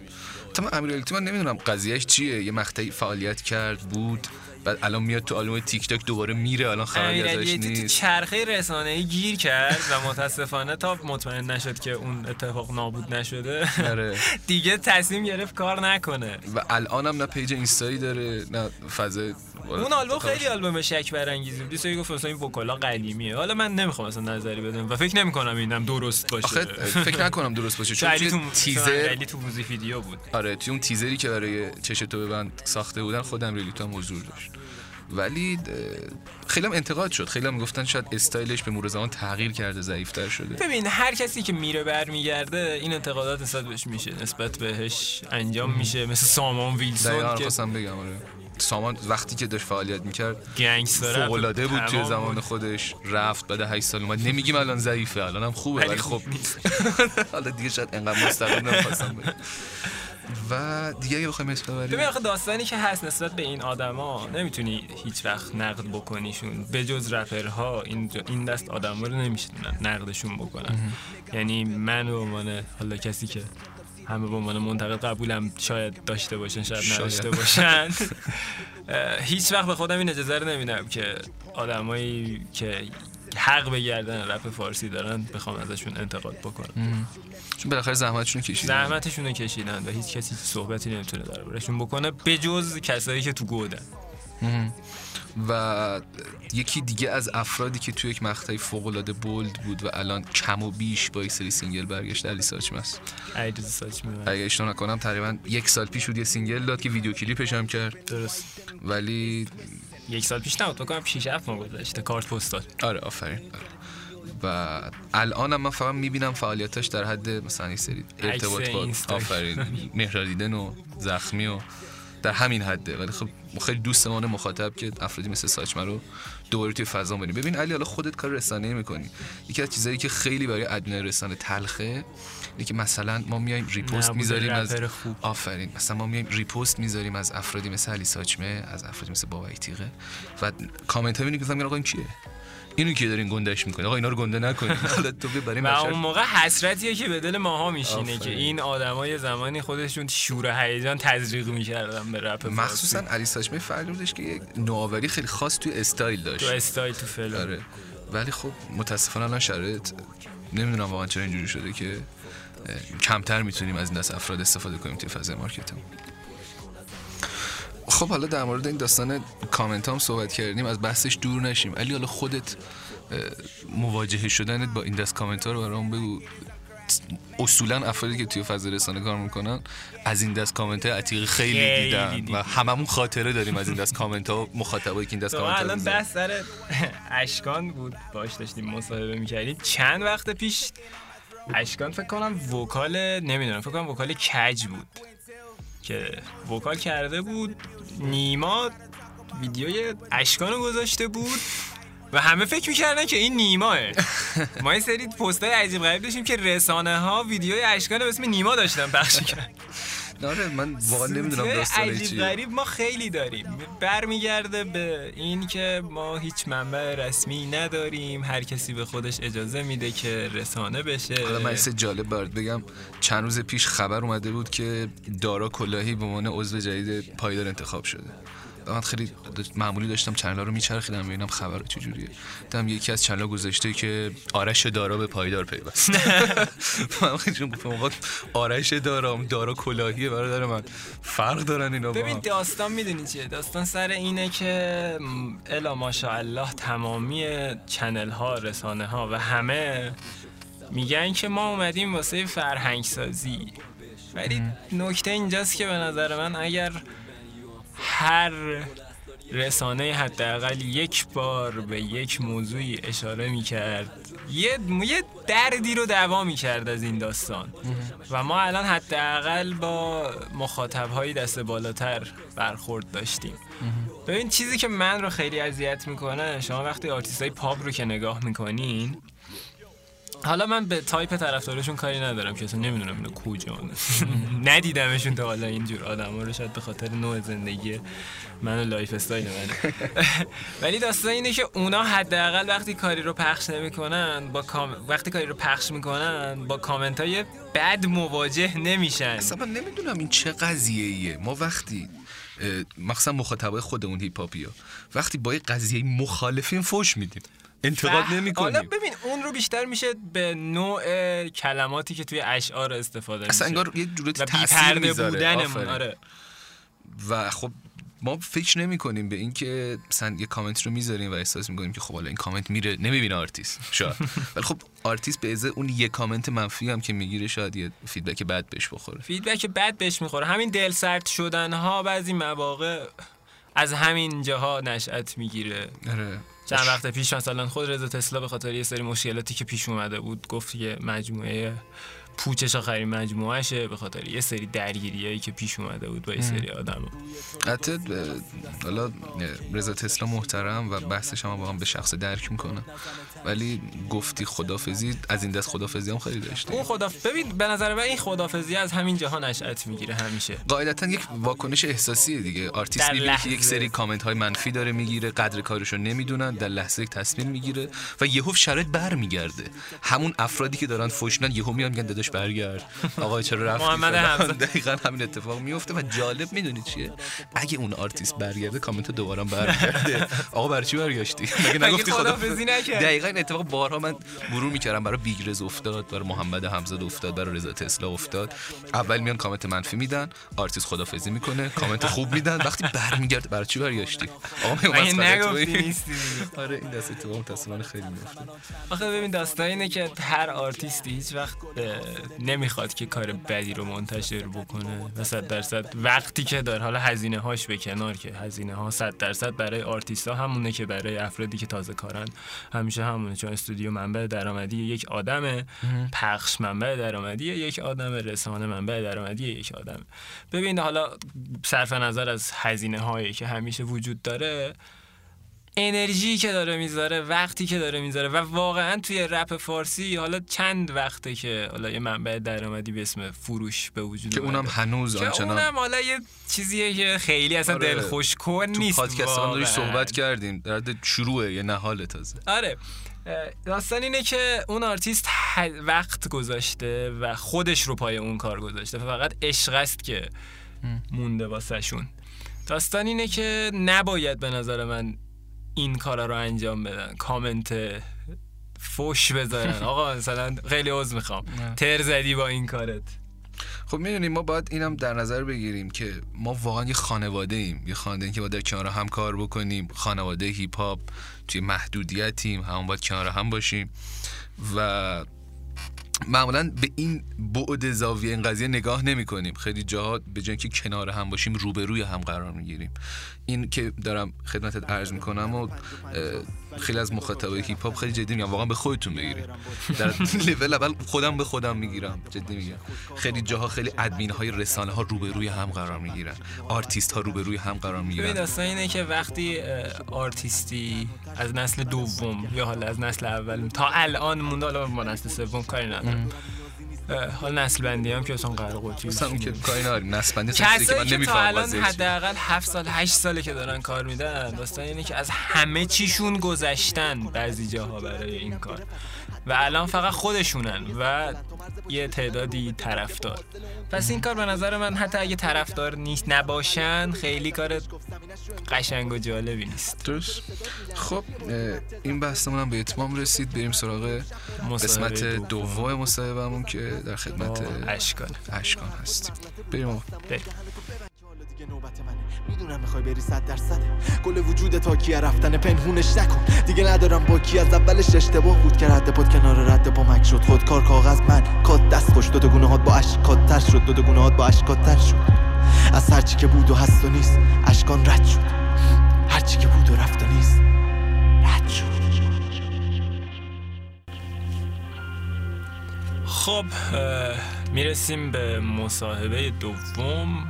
تمام من نمی‌دونم قضیهش چیه. یه مقطعی فعالیت کرد بود. بعد الان میاد تو آلبوم تیک تاک دوباره میره الان خبری ازش امیرعلی تو نیست. چرخه رسانه‌ای گیر کرد و متاسفانه تا مطمئن نشد که اون اتفاق نابود نشده آره. [LAUGHS] دیگه تصمیم گرفت کار نکنه. و الان هم نه page اینستایی داره نه فضای اون آلبوم خیلی آلبوم شک برانگیزی بود یه گفت مثلا این vocal ا قدیمیه. حالا من نمی‌خوام اصلا نظری بدم و فکر نمی‌کنم اینم درست باشه. آخه فکر نکنم درست باشه چون توی تو تیزر تو موزیک ویدیو بود. آره توی اون تیزری که برای چش تو ببند ساخته بودن خودم ریلی تو هم حضور داشت. ولی خیلی هم انتقاد شد. خیلی هم می‌گفتن شاید استایلش به مرور زمان تغییر کرده ضعیفتر شده. ببین هر کسی که میره برمیگرده این انتقادات نسبت بهش میشه. نسبت بهش انجام میشه. مثل سامان ویلسون که خواستم بگم آره. سامان وقتی که داشت فعالیت می‌کرد گنگستر فوق العاده بود توی زمان بود. خودش. رفت بعد 8 سال اومد. نمیگیم الان ضعیفه الان هم خوبه ولی خب. نیست. [LAUGHS] حالا دیگه شاید انقدر مستقیم نمی‌خواستم و دیگه اگه بخوایم اسم ببین ببریم آخه داستانی که هست نسبت به این آدما نمی‌تونی هیچ وقت نقد بکنیشون. به جز رپرها این این دست آدما رو نمیشه نقدشون بکنن. یعنی من به عنوان حالا کسی که همه به عنوان منتقد قبولم شاید داشته باشن شاید. نداشته باشن. هیچ وقت به خودم این اجازه رو نمیدم که آدمایی که حق به گردن رپ فارسی دارن بخوام ازشون انتقاد بکنم. چون بالاخره زحمتشون کشیدن. زحمتشون رو کشیدن و هیچ کسی صحبتی نمی‌تونه دربارشون بکنه بجز کسایی که تو گودن. و یکی دیگه از افرادی که توی یک مقطعی فوق العاده bold بود و الان کم و بیش با یک سری single برگشت علی ساچمه است می‌برد اگه اشتباه نکنم تقریبا یک سال پیش بود یه single داد که ویدیو کلیپش هم کرد. درست. ولی یک سال پیش نبود بکنم 6 7 ماه گذشته کارت پستال آره آفرین آره. و الان هم من فقط می‌بینم فعالیتاش در حد مثلا یک سری ارتباط با. آفرین مهرادیدن و زخمی و در همین حده ولی خب خیلی دوستمان مخاطب که افرادی مثل ساچمه رو دوباره توی فضا بریم ببین علی حالا خودت کار رسانه می‌کنی یکی از چیزایی که خیلی برای ادمین رسانه تلخه که مثلا ما میایم ریپوست می‌ذاریم از آفرین. مثلا ما میایم ریپوست می‌ذاریم از افرادی مثل علی ساچمه از افرادی مثل بابک تیغه. و کامنت ها می‌بینی که آقا این کیه؟ اینو که دارین گندش می‌کنی آقا اینا رو گنده نکنید [LAUGHS] حالا تو برای و اون موقع حسرتیه که به دل ماها میشینه که این آدمای زمانی خودشون شور و هیجان تزریق می‌کردن به رپ مخصوصا علی ساچمه فرقی بودش که یک نوآوری خیلی خاص توی استایل داشت. تو استایل تو flow آره. ولی خب متاسفانه الان شرایط نمی‌دونم واقعا چرا اینجوری شده که کمتر می‌تونیم از این دست افراد استفاده کنیم توی فضای marketing خب حالا در مورد این داستان کامنت هم صحبت کردیم از بحثش دور نشیم. علی حالا خودت مواجهه شدنت با این دست کامنت ها رو برام بگو. اصولا افرادی که توی فضای رسانه کار می‌کنن از این دست کامنت های عتیق خیلی, دیدن و هممون خاطره داریم از این دست کامنت ها مخاطبایی که این دست کامنت ها الان بحث سر اشکان بود. باش داشتیم مصاحبه می‌کردیم. چند وقت پیش اشکان فکر کنم vocal نمی‌دونم فکر کنم vocal کج بود که vocal کرده بود نیما ویدیوی اشکانو گذاشته بود و همه فکر می‌کردن که این نیماه. ما این سری پست های عجیب غریب داشتیم که رسانه ها ویدیوی اشکان به اسم نیما داشتن پخش کرد آره من واقعا نمی‌دونم داستان عجیب غریب ما خیلی داریم. برمیگرده به این که ما هیچ منبع رسمی نداریم. هر کسی به خودش اجازه میده که رسانه بشه. حالا من جالب برات بگم. چند روز پیش خبر اومده بود که دارا کلاهی به عنوان عضو جدید پایدار انتخاب شده. من خیلی معمولی داشتم channel رو میچرخیدم ببینم خبر چجوریه. دیدم یکی از channel گذاشته که آرش دارا به پایدار پیوست. [LAUGHS] من خیلی گفتم آرش دارا دارا کلاهیه برادر من. فرق دارن اینا ببین داستان می‌دونی چیه؟ داستان سر اینه که الا ماشاءالله تمامی channel ها رسانه ها و همه میگن که ما اومدیم واسه فرهنگ سازی ولی نکته اینجاست که به نظر من اگر هر رسانه حداقل یک بار به یک موضوعی اشاره می کرد یه, یه دردی رو دوا می کرد از این داستان. و ما الان حداقل با مخاطب های دست بالاتر برخورد داشتیم. ببین چیزی که من رو خیلی اذیت می‌کنه شما وقتی آرتیست های پاپ رو که نگاه می‌کنین حالا من به تایپ طرفدارشون کاری ندارم که اصلا نمی‌دونم اینو کجا [LAUGHS] ندیدمشون تا حالا اینجور آدم رو شاید به خاطر نوع زندگی من و lifestyle من. [LAUGHS] ولی داستان اینه که اونا حداقل وقتی کاری رو پخش نمی‌کنن با کام... وقتی کاری رو پخش می‌کنن با کامنت های بد مواجه نمیشن. اصلا من نمی‌دونم این چه قضیه ایه ما وقتی مخصوصا مخاطبای خودمون هیپ هاپیا وقتی با قضیه مخالفین فوش میدیم. انتقاد نمی حالا ببین اون رو بیشتر میشه به نوع کلماتی که توی اشعار استفاده میشه. اصلا انگار یه جوری تاثیر می‌ذاره. آره. و خب ما فکر نمی کنیم به اینکه مثلا یه کامنت رو می‌ذاریم و احساس می‌کنیم که خب حالا این کامنت میره نمی‌بینه آرتیست شاید. [LAUGHS] ولی خب آرتیست به ازای اون یه کامنت منفی هم که می‌گیره شاید یه feedback بد بهش بخوره. feedback بد بهش می‌خوره. همین دل سرد شدن ها بعضی مواقع از همین جاها نشأت می‌گیره. آره. چند وقت پیش مثلا خود رضا تسلا به خاطر یه سری مشکلاتی که پیش اومده بود گفت که مجموعه پوچش آخرین مجموعهشه به خاطر یه سری درگیریایی که پیش اومده بود با یه سری آدم. حتی حالا رضا تسلا محترم و بحثش هم واقعا به شخص درک می‌کنه. ولی گفتی خدافزی از این دست خدافزی هم خیلی داشته اون خدا ببین به نظر من این خدافزی از همین جهان نشأت می‌گیره همیشه. قاعدتا یک واکنش احساسیه دیگه. آرتیست می‌بینه که یک سری کامنت های منفی داره می‌گیره قدر کارشو نمی‌دونن در لحظه یک تصمیم می‌گیره و یهو شرایط برمیگرده. همون افرادی که دارن فوشنن یهو میان میگن داداش برگرد. آقا چرا رفتی؟ محمد حمزه. دقیقاً همین اتفاق میفته و جالب می‌دونید چیه؟ اگه اون آرتیست برگرده کامنت دوباره برگرده [LAUGHS] آقا برای چی برگشتی؟ مگه نگفتی خدافظی نکرد دقیقاً این اتفاق بارها من مرور می‌کردم برای بیگرز افتاد برای محمد حمزه افتاد برای رضا تسلا افتاد. اول میان کامنت منفی میدن آرتیست خدافظی می‌کنه کامنت خوب میدن. وقتی برمیگرده برای چی برگشتی؟ آقا نگفتی نیستی؟ آره این دست اتفاق متأسفانه خیلی میفته آخه ببین داستان اینه که هر آرتیستی هیچ وقت نمی‌خواد که کار بدی رو منتشر بکنه و صد درصد وقتی که داره. حالا هزینه هاش به کنار که هزینه ها صد درصد برای آرتیست ها همونه که برای افرادی که تازه کارن. همیشه همونه چون استودیو منبع درآمدی یک آدمه پخش منبع درآمدی یک آدم رسانه منبع درآمدی یک آدم ببین حالا صرف نظر از هزینه هایی که همیشه وجود داره انرژی که داره می‌ذاره وقتی که داره می‌ذاره و واقعا توی رپ فارسی حالا چند وقته که حالا یه منبع درآمدی به اسم فروش به وجود که اونم هنوز که آنچنان. اونم حالا یه چیزیه که خیلی اصلا آره. دلخوش کن تو نیست پادکست هم. صحبت کردیم در حد شروعه یه نهال تازه. آره. داستان اینه که اون آرتیست وقت گذاشته و خودش رو پای اون کار گذاشته و فقط عشق است که مونده واسه شون داستان اینه که نباید به نظر من این کارا رو انجام بدن. کامنت فوش بذارن. [LAUGHS] آقا مثلا خیلی عذر می‌خوام. تر زدی با این کارت. خب می‌دونیم ما باید اینم در نظر بگیریم که ما واقعا یه خانواده ایم یه خانواده ایم که با در کنار هم کار بکنیم. خانواده هیپ هاپ. توی محدودیتیم همون باید کنار هم باشیم. و معمولا به این بعد زاویه این قضیه نگاه نمی کنیم خیلی جاها به جای که کنار هم باشیم روبروی هم قرار می‌گیریم. این که دارم خدمتت عرض می‌کنم و خیلی از مخاطبای هیپ هاپ خیلی جدی میگم واقعا به خودتون بگیرید. در لول اول خودم به خودم می‌گیرم جدی میگم. خیلی جاها خیلی ادمین های رسانه ها روبروی هم قرار می‌گیرن. آرتیست ها روبروی هم قرار ببین می‌گیرن داستان اینه که وقتی آرتیستی از نسل دوم یا حالا از نسل اول تا الان مونده حالا با نسل سوم کاری ندارم. اه، حالا نسل بندی هم که اصلا قرار قطعی مثلا اون که کاری نداری نسل بنده چیزی که کسایی من که تا الان. حداقل 7 سال 8 ساله که دارن کار میدن داستان اینه که از همه چیشون گذشتن بعضی جاها برای این کار. و الان فقط خودشونن و یه تعدادی طرفدار. پس این کار به نظر من حتی اگه طرفدار نیست نباشن خیلی کار قشنگ و جالبی نیست. درست. خب این بحثمون هم به اتمام رسید. بریم سراغ قسمت. دوم مصاحبهمون که در خدمت با اشکال اشکان. هستیم. بریم. دیگه نوبت منه می‌دونم می‌خوای بری صد درصد. کل وجود تا کیه؟ رفتن پنهونش نکن. دیگه ندارم با کی. از اولش اشتباه بود که رد پاد کنار رد با مک شد. خودکار کاغذ من. کات دست خوش دو تا گونه هات با اشکات تر شد. دو تا گونه هات با اشکات تر شد. از هرچی که بود و هست و نیست اشکان رد شد. هرچی که بود و رفت و نیست رد شد. خب می‌رسیم به مصاحبه دوم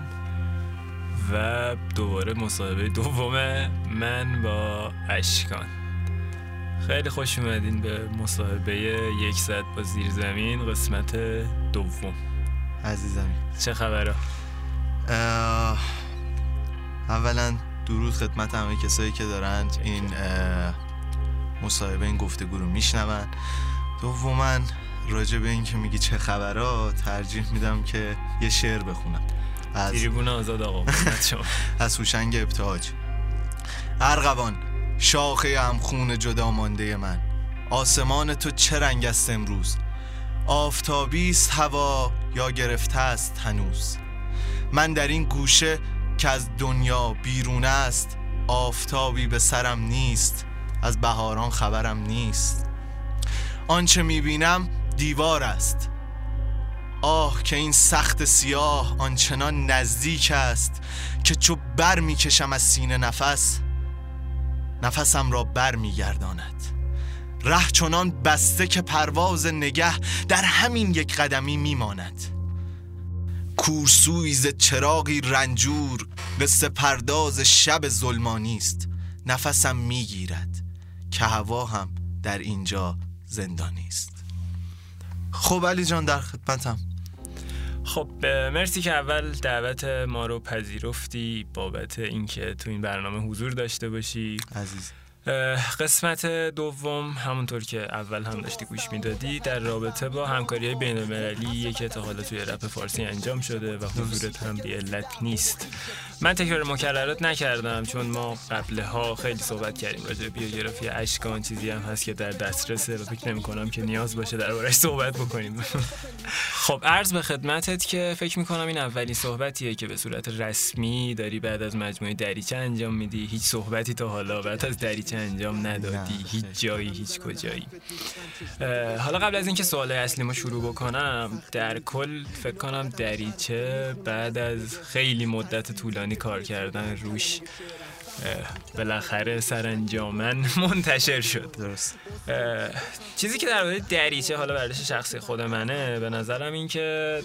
و دوباره مصاحبه دوم من با اشکان. خیلی خوش اومدین به مصاحبه یک ساعت با زیر زمین قسمت دوم. عزیزمی چه خبره؟ اولا درود خدمت همه کسایی که دارن این مصاحبه این گفتگو رو میشنون. دوما راجع به این که میگی چه خبرها ترجیح میدم که یه شعر بخونم. از تریبون آزاد آقا. [LAUGHS] از هوشنگ ابتهاج. ارغوان شاخه هم خون جدا مانده من. آسمان تو چه رنگ است امروز؟ آفتابی است هوا یا گرفته است هنوز؟ من در این گوشه که از دنیا بیرون است آفتابی به سرم نیست از بهاران خبرم نیست. آنچه می‌بینم دیوار است. آه که این سخت سیاه آنچنان نزدیک است که چو بر می‌کشم از سینه نفس نفسم را بر میگرداند. ره چنان بسته که پرواز نگه در همین یک قدمی میماند. کورسوی ز چراغی رنجور قصه پرداز شب ظلمانی است. نفسم می‌گیرد که هوا هم در اینجا زندانی است. خب علی جان در خدمتم. خب مرسی که اول دعوت ما رو پذیرفتی بابت اینکه تو این برنامه حضور داشته باشی. عزیز قسمت دوم همونطور که اول هم داشتی گوش می‌دادی در رابطه با همکاری بین المللی که تا حالا توی رپ فارسی انجام شده و حضورت هم بی علت نیست. من تکرار مکررات نکردم چون ما قبلها خیلی صحبت کردیم راجع به بیوگرافی اشکان چیزی هم هست که در دسترسه و فکر نمی کنم که نیاز باشه دربارش صحبت بکنیم. [LAUGHS] خب عرض به خدمتت که فکر می‌کنم این اولین صحبتیه که به صورت رسمی داری بعد از مجموعه دریچه انجام میدی. هیچ صحبتی تا حالا بعد از دریچه انجام ندادی. هیچ جایی هیچ کجایی. حالا قبل از اینکه سوال اصلی ما شروع بکنم در کل فکر کنم دریچه بعد از خیلی مدت طولانی کار کردن روش بالاخره سرانجامن [LAUGHS] منتشر شد. درست. چیزی که درباره دریچه حالا برداشت شخصی خود منه به نظرم این که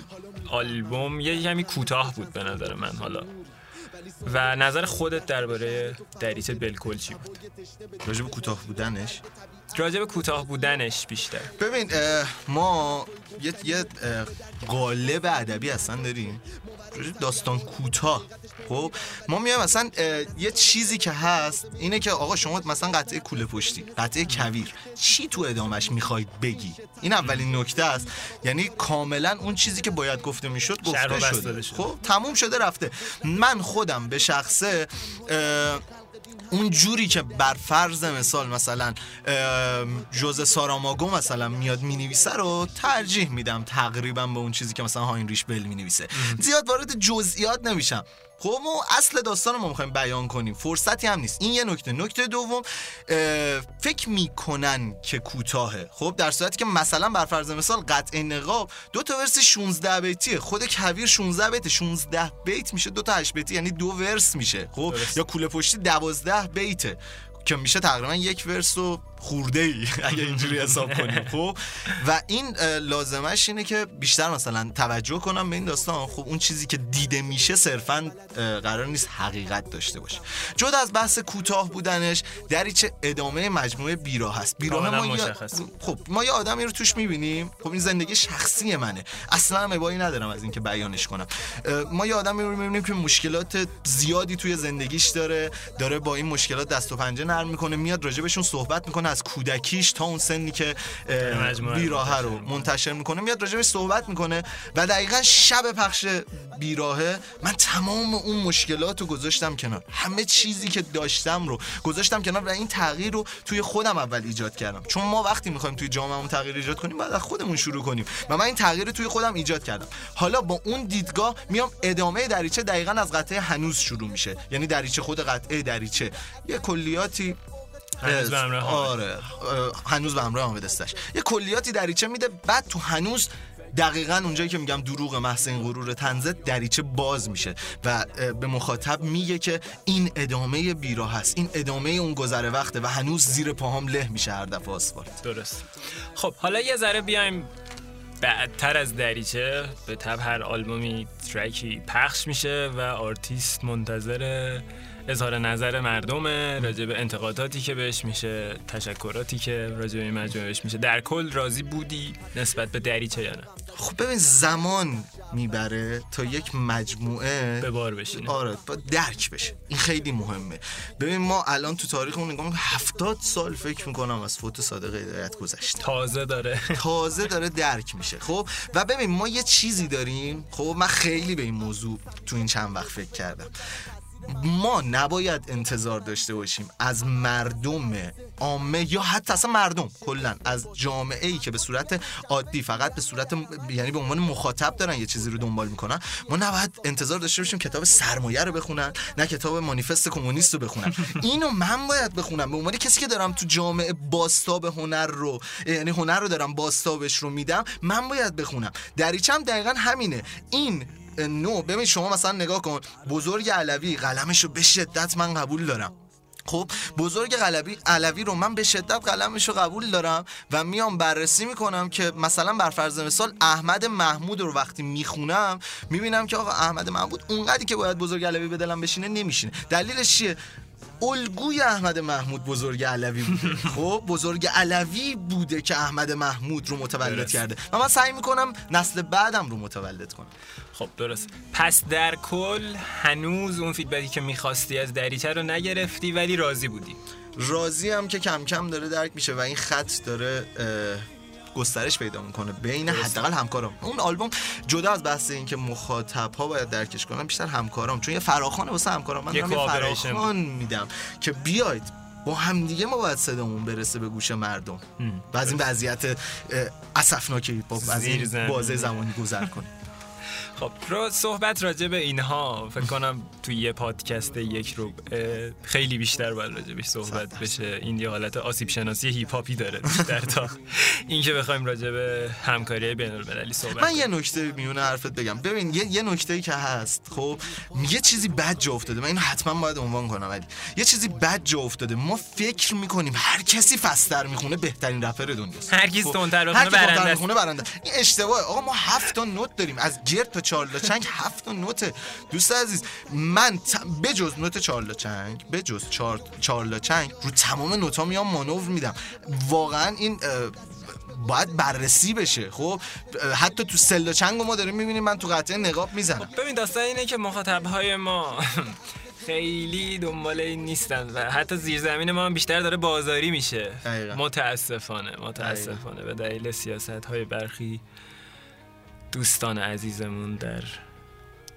آلبوم یه کمی کوتاه بود به نظر من حالا. و نظر خودت درباره دریچه بالکل چی بود؟ راجب کوتاه بودنش راجع به کوتاه بودنش بیشتر. ببین ما یه, یه قالب ادبی اصلا داریم. راجب داستان کوتاه. خب ما میایم مثلا یه چیزی که هست اینه که آقا شما مثلا قطعه کوله پشتی قطعه کویر چی تو ادامش می‌خواید بگی؟ این اولین نکته است. یعنی کاملا اون چیزی که باید گفته می‌شد گفته شده. شده. خب تموم شده رفته. من خودم به شخصه اون جوری که بر فرض مثال مثلا جوز ساراماگو مثلا میاد می‌نویسه رو ترجیح میدم تقریبا به اون چیزی که مثلا هاینریش بل می‌نویسه. زیاد وارد جزئیات نمیشم. خب ما اصل داستان رو ما می‌خوایم بیان کنیم. فرصتی هم نیست. این یه نکته. نکته دوم فکر می‌کنن که کوتاهه. خب در صورتی که مثلا بر فرض مثال قطع نقاب دو تا ورس 16 بیتیه. خود کویر 16 بیت 16 بیت میشه دو تا 8 بیتی یعنی دو ورس میشه. خب درست. یا کوله پشتی 12 بیته. که میشه تقریبا یک ورس و خورده ای [LAUGHS] اگه اینجوری حساب کنیم [LAUGHS] خب؟ و این لازمش اینه که بیشتر مثلا توجه کنم به این داستان. خب اون چیزی که دیده میشه صرفا قرار نیست حقیقت داشته باشه. جدا از بحث کوتاه بودنش دریچه ادامه مجموعه بیراه هست بیراه ما مشخص. خب ما یه آدمی رو توش می‌بینیم. خب این زندگی شخصی منه. اصلا هم ابایی ندارم از اینکه بیانش کنم. ما یه آدمی رو می‌بینیم که مشکلات زیادی توی زندگیش داره. داره با این مشکلات دست و پنجه نرم می‌کنه میاد راجبشون صحبت می‌کنه از کودکیش تا اون سنی که بیراهه رو منتشر می‌کنه میاد راجبش صحبت می‌کنه و دقیقا شب پخش بیراهه من تمام اون مشکلات رو گذاشتم کنار. همه چیزی که داشتم رو گذاشتم کنار و این تغییر رو توی خودم اول ایجاد کردم. چون ما وقتی می‌خوایم توی جامعهمون تغییر ایجاد کنیم باید از خودمون شروع کنیم و من این تغییر رو توی خودم ایجاد کردم. حالا با اون دیدگاه میام ادامه دریچه دقیقا از قطعه هنوز شروع میشه. یعنی دریچه خود قطعه دریچه. یه کلیاتی هنوز به همراه حامد. آره هنوز به همراه حامد استش یه کلیاتی دریچه میده بعد تو هنوز دقیقا اونجایی که میگم دروغ محض این غرور تنزه دریچه باز میشه و به مخاطب میگه که این ادامه بیراه هست این ادامه اون گذر وقته و هنوز زیر پاهام له میشه هر دفعه آسفالت. درست. خب حالا یه ذره بیایم بعدتر از دریچه. به تبع هر آلبومی ترکی پخش میشه و آرتیست منتظر اظهار نظر مردمه راجع به انتقاداتی که بهش میشه تشکراتی که راجع به این مجموعه بهش میشه. در کل راضی بودی نسبت به دریچه یا نه؟ خب ببین زمان می‌بره تا یک مجموعه به بار بشینه. آره با درک بشه. این خیلی مهمه. ببین ما الان تو تاریخمون نگاه می‌کنیم 70 سال فکر می‌کنم از فوت صادق هدایت گذشته. تازه داره. تازه داره درک میشه خب؟ و ببین ما یه چیزی داریم. خب من خیلی به این موضوع تو این چند وقت فکر کردم. ما نباید انتظار داشته باشیم از مردم عامه یا حتی اصلا مردم کلا از جامعه ای که به صورت عادی فقط به صورت یعنی به عنوان مخاطب دارن یه چیزی رو دنبال می‌کنن. ما نباید انتظار داشته باشیم کتاب سرمایه رو بخونن نه کتاب مانیفست کمونیست رو بخونن. اینو من باید بخونم به عنوان کسی که دارم تو جامعه باستاب هنر رو یعنی هنر رو دارم باستابش رو میدم من باید بخونم. دریچم دقیقا همینه. این نو ببین شما مثلا نگاه کن. بزرگ علوی قلمش رو به شدت من قبول دارم. خب بزرگ علوی علوی رو من به شدت قلمش رو قبول دارم و میام بررسی می‌کنم که مثلا بر فرض مثال احمد محمود رو وقتی می‌خونم می‌بینم که آقا احمد محمود اونقدری که باید بزرگ علوی به دلم بشینه نمیشینه. دلیلش چیه؟ الگوی احمد محمود بزرگ علوی بوده. [LAUGHS] خب بزرگ علوی بوده که احمد محمود رو متولد درست. کرده. و من سعی می‌کنم نسل بعدم رو متولد کنم. خب درست. پس در کل هنوز اون فیدبکی که می‌خواستی از دریچه رو نگرفتی ولی راضی بودی. راضی هم که کم کم داره درک میشه و این خط داره گسترش پیدا می‌کنه بین حداقل همکارام. اون آلبوم جدا از بحث این که مخاطب ها باید درکش کنن بیشتر همکارام. چون یه فراخانه واسه همکارام. من یه فراخان میدم که بیاید با همدیگه ما باید صدامون برسه به گوش مردم. و از این وضعیت اسفناکی با از این. بازه زمانی گذر کنیم. خب رو صحبت راجع به اینها. فکر کنم توی یه پادکست یک رو خیلی بیشتر باید راجع بهش صحبت بشه. این یه حالت آسیب شناسی هیپ هاپی داره بیشتر تا اینکه بخوایم راجع به همکاری بین المللی صحبت من یه نکته میونه حرفت بگم. ببین یه, یه نکته که هست خب یه چیزی بد جا افتاده. من اینو حتما باید عنوان کنم ولی یه چیزی بد جا افتاده. ما فکر می‌کنیم هر کسی فستر می‌خونه بهترین رپر دنیاست. هر کی تندتر بخونه برنده برنده این اشتباه. آقا ما هفت تا نوت داریم. از گرد تا چارلا چنگ هفت تا نوت. دوست عزیز من ت... بجز نوت چارلا چنگ بجز چار... چارلا چنگ رو تمام نوتا میام مانور میدم. واقعا این باید بررسی بشه. خب حتی تو سلا چنگ ما داریم می‌بینیم من تو قطعه نقاب می‌زنم. خب ببین داستان اینه که مخاطب های ما [LAUGHS] خیلی دنبال این نیستن و حتی زیرزمین ما هم بیشتر داره بازاری میشه. متاسفانه متاسفانه. به دلیل سیاست های برخی دوستان عزیزمون در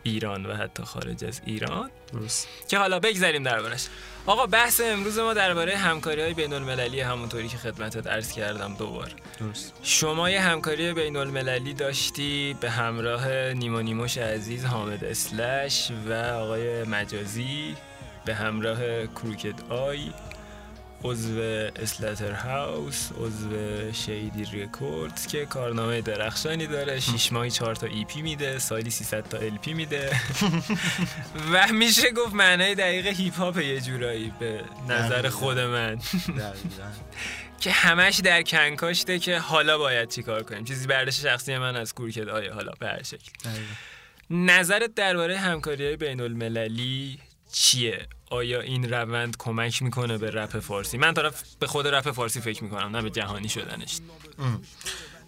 ایران و حتی خارج از ایران. درست. که حالا بگذاریم دربارش. آقا بحث امروز ما درباره همکاری های بین المللی همونطوری که خدمتت عرض کردم دوبار درست. شما یه همکاری بین المللی داشتی به همراه نیما نیموش عزیز حامد اسلش و آقای مجازی به همراه Crooked I. عضو Slaughterhouse عضو Shady Records که کارنامه درخشانی داره. شیش ماهی چهار تا EP میده سالی 300 تا LP میده. [LAUGHS] [LAUGHS] و میشه گفت معنای دقیق هیپ هاپ یه جورایی به نظر خود من. [LAUGHS] که همش در کنکاشته که حالا باید چیکار کنیم. چیزی برداشت شخصی من از Crooked I ـه حالا به هر شکل. نظرت درباره همکاری های بین المللی چیه؟ آیا این روند کمک می‌کنه به رپ فارسی؟ من طرف به خود رپ فارسی فکر می‌کنم نه به جهانی شدنش.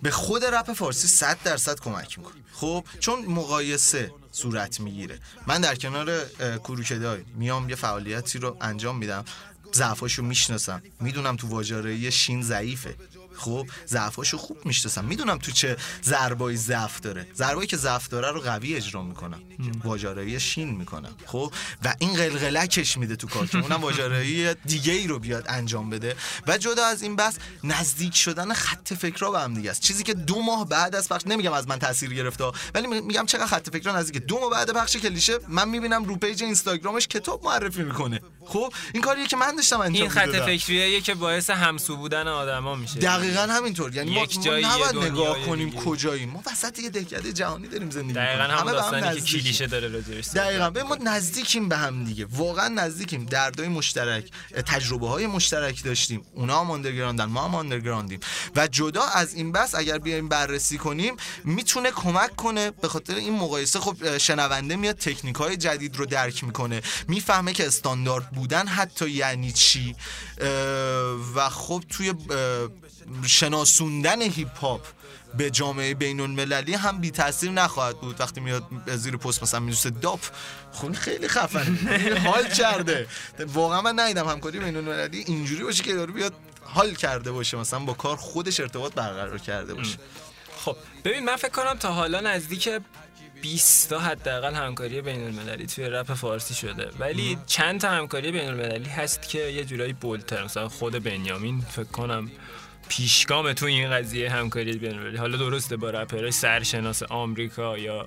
به خود رپ فارسی 100 درصد کمک می‌کنه. خب چون مقایسه صورت می‌گیره. من در کنار کروکدای میام یه فعالیتی رو انجام میدم. ضعفاشو می‌شناسم. می‌دونم تو واجاره شین ضعیفه. خب ضعفاشو خوب می‌شناسم. می‌دونم تو چه ضربایی ضعف داره. ضربایی که ضعف داره رو قوی اجرا می‌کنم. واجارایی شین می‌کنم. خب و این قلقلکش میده تو کار که اونم واجارایی دیگه ای رو بیاد انجام بده. و جدا از این بس نزدیک شدن خط فکرها به هم دیگه است. چیزی که دو ماه بعد از پخش نمیگم از من تاثیر گرفته ولی میگم چقدر خط فکرها نزدیک دو ماه بعد پخش کلیشه من می‌بینم رو پیج اینستاگرامش کتاب معرفی می‌کنه. خب این کاریه که من داشتم انجام این خط فکریه که باعث همسو بودن آدما میشه. دقیقا همینطور. یعنی ما, ما نباید نگاه کنیم کجایی. ما وسط یه دهکده جهانی داریم زندگی دقیقاً هم داستانی که کلیشه داره راجعش دقیقاً. به ما نزدیکیم به هم دیگه. واقعا نزدیکیم. دردای مشترک تجربه های مشترک داشتیم. اونا هم آندرگراندن ما هم آندرگراندیم و جدا از این بس اگر بیایم بررسی کنیم می‌تونه کمک کنه به خاطر این مقایسه. خب شنونده میاد تکنیک های جدید رو درک می‌کنه. می‌فهمه که استاندارد بودن حتی یعنی چی؟ و خب توی شناسوندن هیپ هاپ به جامعه بین المللی هم بی تاثیر نخواهد بود. وقتی میاد زیر پست مثلا میدوسه داپ خون خیلی خفنه. حال کرده. واقعا من ندیدم همکاری بین المللی اینجوری باشه که داره بیاد حال کرده باشه مثلا با کار خودش ارتباط برقرار کرده باشه. خب ببین من فکر کنم تا حالا نزدیک 20 تا حداقل همکاری بین المللی توی رپ فارسی شده. ولی چند تا همکاری بین المللی هست که یه جورایی بولتر. مثلا خود بنیامین فکر کنم پیشگام تو این قضیه همکاری بین المللی حالا درسته با رپرای سرشناس آمریکا یا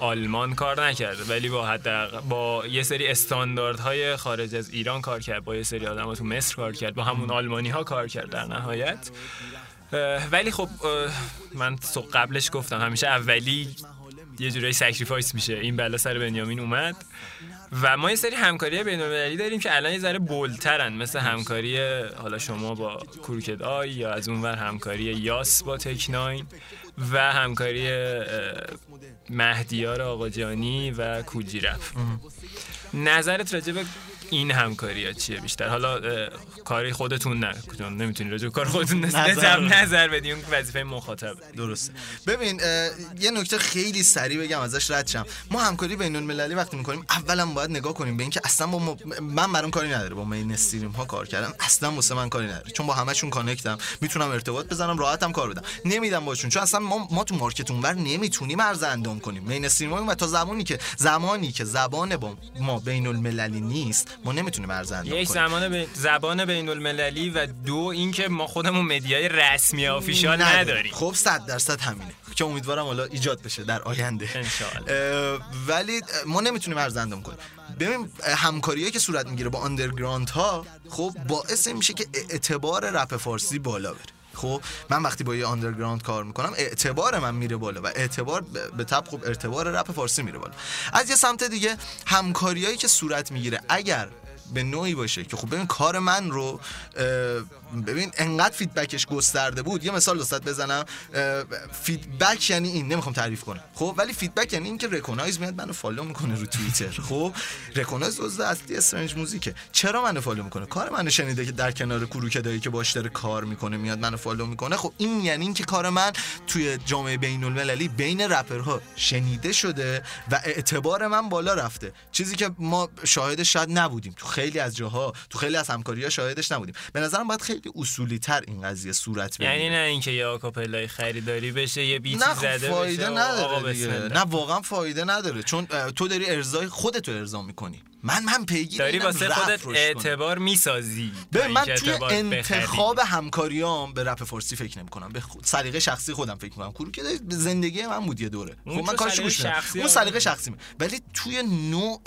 آلمان کار نکرده ولی با حداقل با یه سری استانداردهای خارج از ایران کار کرد با یه سری آدم تو مصر کار کرد با همون آلمانی ها کار کرد در نهایت. ولی خب من قبلش گفتم همیشه اولی یه جورایی sacrifice میشه. این بلا سر بنیامین اومد. و ما یه سری همکاری بین المللی داریم که الان یه ذره bold ترن. مثل همکاری حالا شما با Crooked I یا از اونور همکاری یاس با Tech N9ne و همکاری مهدیار آقاجانی و Kool G Rap نظرت راجع به این همکاری ها چیه بیشتر؟ حالا کاری خودتون نه. نمی‌تونی راجع کار خودتون نظر نظر بدی اون وظیفه مخاطب. درسته. ببین یه نکته خیلی سریع بگم ازش رد شم. ما همکاری بین المللی وقتی می‌کنیم اولا باید نگاه کنیم به اینکه اصلا با من برام کاری نداره. با mainstream ها کار کردم اصلا واسه من کاری نداره. چون با همشون connect م می‌تونم ارتباط بزنم راحتم کار بدم. نمیدم باشون. چون اصلا ما, ما تو market اونور نمی‌تونیم عرض اندام کنیم. mainstream و تا زمانی که زمانی که زبان با ما بین المللی نیست ما نمی‌تونیم عرض اندام یک زبان به زبان بین المللی و دو اینکه ما خودمون media ی رسمی official نداریم. خب 100 درصد همینه. که امیدوارم حالا ایجاد بشه در آینده. انشاءالله. ولی ما نمی‌تونیم عرض اندام کنیم. ببین همکاریایی که صورت می‌گیره با underground ها خب باعث میشه که اعتبار رپ فارسی بالا بره. خب من وقتی با یه underground کار می‌کنم اعتبار من میره بالا و اعتبار به تبع خب اعتبار رپ فارسی میره بالا. از یه سمت دیگه همکاریایی که صورت می‌گیره اگر به نوعی باشه که خب ببین کار من رو ببین انقدر feedback ش گسترده بود. یه مثال وسط بزنم. feedback یعنی این نمی‌خوام تعریف کنم. خب ولی feedback یعنی این که Wrekonize میاد منو follow می‌کنه رو توییتر خب Wrekonize عضو اصلی Strange Music ه چرا منو follow می‌کنه؟ کار منو شنیده که در کنار Crooked I یی که باش داره کار می‌کنه میاد منو follow می‌کنه. خب این یعنی این که کار من توی جامعه بین المللی بین رپرها شنیده شده و اعتبار من بالا رفته. چیزی که ما شاهدش شاید نبودیم. خیلی از جاها تو خیلی از همکاری‌ها شاهدش نبودیم. به نظرم باید خیلی اصولی تر این قضیه صورت بگیره. یعنی نه اینکه یه آکاپلای خریداری بشه یه بیتی نه زده خب فایده بشه نداره دیگه. نه واقعا فایده نداره. چون تو داری ارزای خودتو ارضا می‌کنی. من من پیگیر داری واسه خودت. اعتبار می‌سازی. تا من توی اعتبار انتخاب. همکاریام به رپ فارسی فکر نمی کنم به خود- سلیقه شخصی خودم فکر می‌کنم. کرو که زندگی من بود یه دوره. خب من تو کارش گوش اون. سلیقه شخصی ولی توی نوع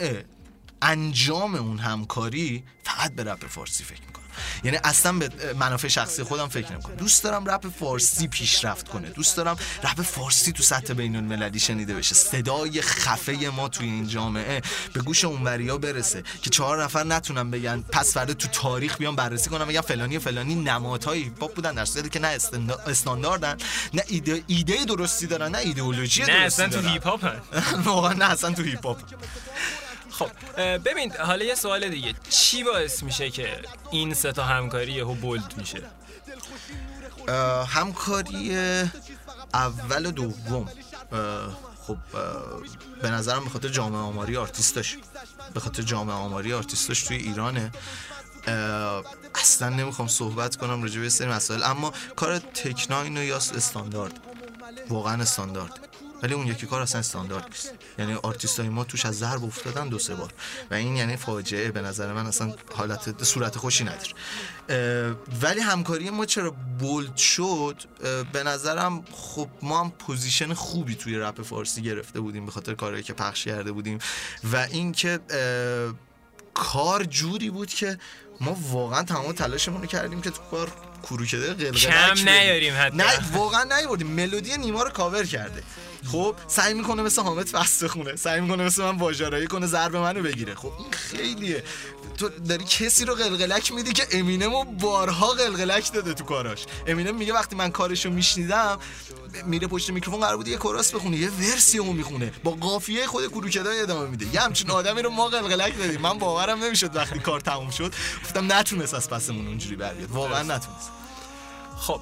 انجام اون همکاری فقط به رپ فارسی فکر می‌کنم. یعنی اصلا به منافع شخصی خودم فکر نمی‌کنم. دوست دارم رپ فارسی پیشرفت کنه. دوست دارم رپ فارسی تو سطح بین المللی شنیده بشه. صدای خفه ما توی این جامعه به گوش اونوریا برسه که چهار نفر نتونن بگن پس فردا تو تاریخ بیان بررسی کنن بگن فلانی فلانی نمادهای هیپ بودن در صورتی که نه استانداردن نه ایده, ایده درستی دارن نه ایدئولوژی نه درستی اصلا تو. هیپ هاپ [LAUGHS] واقعا نه اصلا تو هیپ هاپ خب ببین حالا یه سوال دیگه. چی باعث میشه که این سه تا همکاری یهو bold میشه؟ همکاری اول و دوم. خب به نظرم به خاطر جامعه آماری آرتیستاش. به خاطر جامعه آماری آرتیستاش توی ایرانه. اصلا نمی‌خوام صحبت کنم راجع به سری مسائل. اما کار Tech N9ne و یا استاندارد. واقعا استاندارد. ولی اون یکی کار اصلا استاندارد نیست. یعنی آرتیست های ما توش از ضرب افتادن دو سه بار. و این یعنی فاجعه به نظر من اصلا حالت صورت خوشی نداره. ولی همکاری ما چرا bold شد؟ به نظرم خب ما هم position خوبی توی رپ فارسی گرفته بودیم به خاطر کارهایی که پخش کرده بودیم. و اینکه کار جوری بود که ما واقعا تمام تلاشمون رو کردیم که تو کار Crooked I قلقلک کم. نیاریم حتی. نه واقعا نیوردیم. ملودی نیما رو کاور کرده. خب سعی می‌کنه مثل حامد fast بخونه سعی می‌کنه مثل من واج‌آرایی کنه ضرب منو بگیره. خب این خیلیه. تو داری کسی رو قلقلک میدی که امینمو بارها قلقلک داده تو کاراش. امینم میگه وقتی من کارشو میشنیدم میره پشت میکروفون قرار بود یه کوراس بخونه یه ورسی اون می‌خونه. با قافیه خود کروکدای ادامه میده. یه همچین آدمی رو ما قلقلک دادیم. من باورم نمی‌شد وقتی کار تموم شد. گفتم نتونست از پسمون اونجوری بر بیاد واقعا نتونست. خب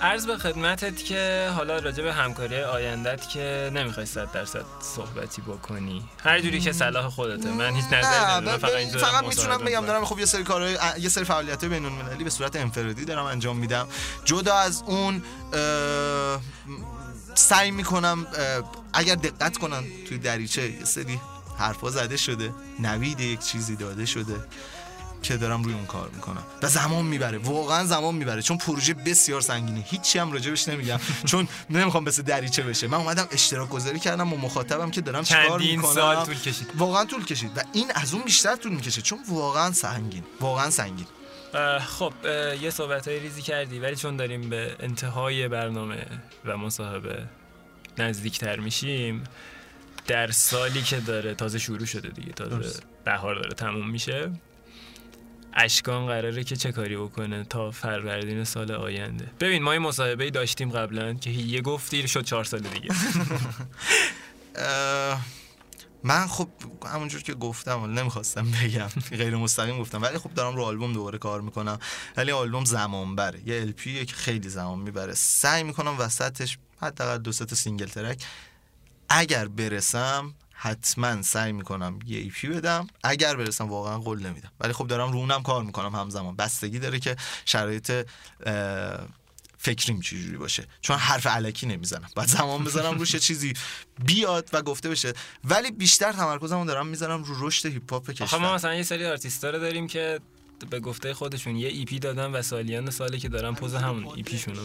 عرض به خدمتت که حالا راجع به همکاری آیندت که نمی‌خوای صد درصد صحبتی بکنی. هر جوری که صلاح خودته. من هیچ نظری ندارم. فقط اینجا فقط می‌تونم بگم. دارم خب یه سری کارهای یه سری فعالیت بین المللی به صورت انفرادی دارم انجام میدم. جدا از اون سعی می‌کنم اگر دقت کنن توی دریچه یه سری حرفا زده شده نوید یک چیزی داده شده. که دارم روی اون کار می‌کنم. و زمان می‌بره. واقعا زمان می‌بره. چون پروژه بسیار سنگینه. هیچی هم راجبش نمیگم. [LAUGHS] چون نمی‌خوام مثل دریچه بشه. من اومدم اشتراک گذاری کردم با مخاطبم که دارم چیکار می‌کنم. سال طول کشید. واقعا طول کشید. و این از اون بیشتر طول می‌کشه. چون واقعا سنگین. واقعا سنگین. خب یه صحبت های ریزی کردی ولی چون داریم به انتهای برنامه و مصاحبه نزدیکتر میشیم در سالی که داره تازه شروع شده دیگه تازه. بهار داره تموم میشه. اشکان قراره که چه کاری بکنه تا فروردین سال آینده. ببین ما یه مصاحبه داشتیم قبلا که یه گفتی شد چهار سال دیگه. [LAUGHS] من خب همونجور که گفتم ولی نمی‌خواستم بگم غیر مستقیم گفتم ولی خب دارم رو آلبوم دوباره کار می‌کنم. ولی آلبوم زمان بره یه LP که خیلی زمان می‌بره. سعی می‌کنم وسطش حداقل دو تا single track. اگر برسم حتما سعی می‌کنم یه EP بدم. اگر برسم واقعا قول نمیدم. ولی خب دارم رو اونم کار می‌کنم همزمان. بستگی داره که شرایط فکریم چجوری باشه. چون حرف الکی نمی‌زنم. باید زمان بذارم روش چیزی بیاد و گفته بشه. ولی بیشتر تمرکزمو دارم می‌ذارم رو رشد هیپ هاپ آخه ما کشور. مثلا یه سری آرتیستا رو داریم که به گفته خودشون یه EP دادن و سالیان ساله که دارن پز همون EP شون رو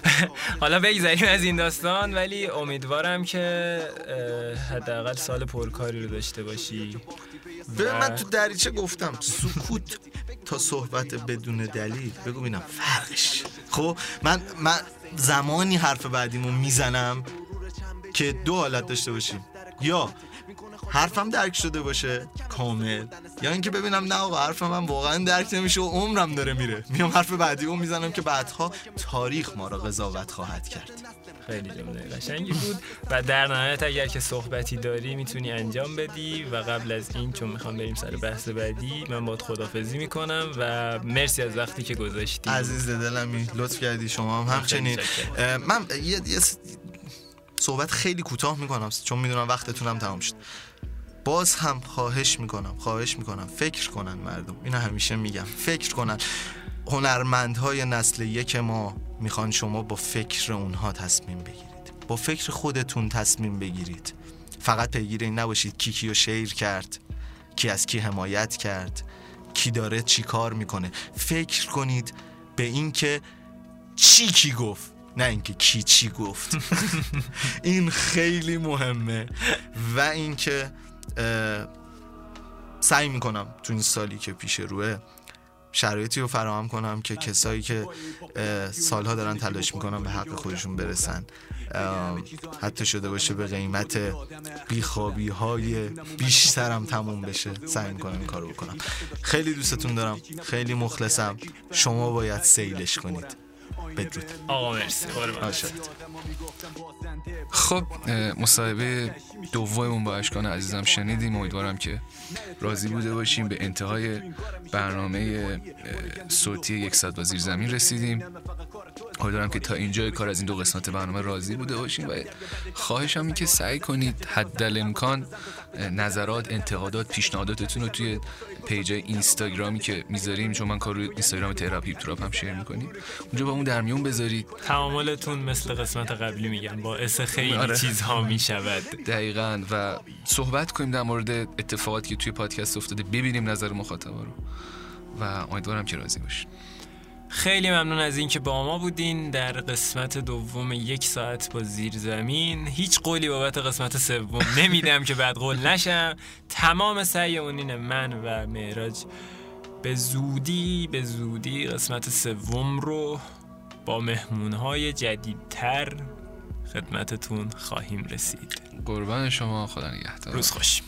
[LAUGHS] حالا بگذاریم از این داستان ولی امیدوارم که حداقل سال پرکاری رو داشته باشی ببین من تو دریچه گفتم سکوت تا صحبت بدون دلیل. بگو بینم فرقش. خب من من زمانی حرف بعدیمو می‌زنم که دو حالت داشته باشیم. یا حرفم درک شده باشه. کامل. یا اینکه ببینم نه آقا حرف من واقعا درک نمیشه و عمرم داره میره. میام حرف بعدی رو می‌زنم که بعدها تاریخ ما را قضاوت خواهد کرد. خیلی جمله قشنگی بود. و در نهایت اگر که صحبتی داری می‌تونی انجام بدی. و قبل از این چون می‌خوام بریم سر بحث بعدی من باید خدافزی می‌کنم و مرسی از وقتی که گذاشتی. عزیز دلمی لطف کردی شما هم همچنین. من یه, یه صحبت خیلی کوتاه می‌کنم چون می‌دونم وقتتونم تمام شد. باز هم خواهش می‌کنم خواهش می‌کنم فکر کنن مردم. اینو همیشه میگم فکر کنن. هنرمندهای نسل یک ما می‌خوان شما با فکر اونها تصمیم بگیرید. با فکر خودتون تصمیم بگیرید. فقط پیگیر این نباشید کی کیو شیر کرد کی از کی حمایت کرد کی داره چی کار می‌کنه. فکر کنید به اینکه چی کی گفت نه اینکه کی چی گفت. [LAUGHS] این خیلی مهمه. و اینکه سعی می‌کنم تو این سالی که پیش روه شرایطی رو فراهم کنم که کسایی که سالها دارن تلاش می‌کنن به حق خودشون برسن. حتی شده باشه به قیمت بیخوابی های بیشترم تموم بشه سعی می‌کنم این کارو بکنم. خیلی دوستتون دارم. خیلی مخلصم. شما باید سیلش کنید. بدرود. آقا مرسی. خب مصاحبه دوممون با اشکان عزیزم شنیدیم. امیدوارم که راضی بوده باشیم. به انتهای برنامه صوتی یک صد زیر زمین رسیدیم. امیدوارم که تا اینجا کار از این دو قسمت برنامه راضی بوده باشیم و خواهشم این که سعی کنید حد امکان نظرات انتقادات پیشنهاداتتون رو توی page اینستاگرامی که می‌ذاریم چون من کار روی اینستاگرام تراپی تراپ هم share می‌کنیم اونجا با اون در میون بذارید. تعاملتون مثل قسمت قبلی میگم باعث خیلی آره. چیزها می‌شود. دقیقا. و صحبت کنیم در مورد اتفاقاتی که توی پادکست افتاده ببینیم نظر مخاطبا رو. و امیدوارم که راضی باشید خیلی ممنون از اینکه با ما بودین. در قسمت دوم یک ساعت با زیر زمین. هیچ قولی بابت قسمت سوم نمیدم که بعد قول نشم. تمام سعی اونین من و معراج به زودی به زودی قسمت سوم رو با مهمونهای جدیدتر خدمتتون خواهیم رسید. قربان شما خدا نگهدار. روز خوش.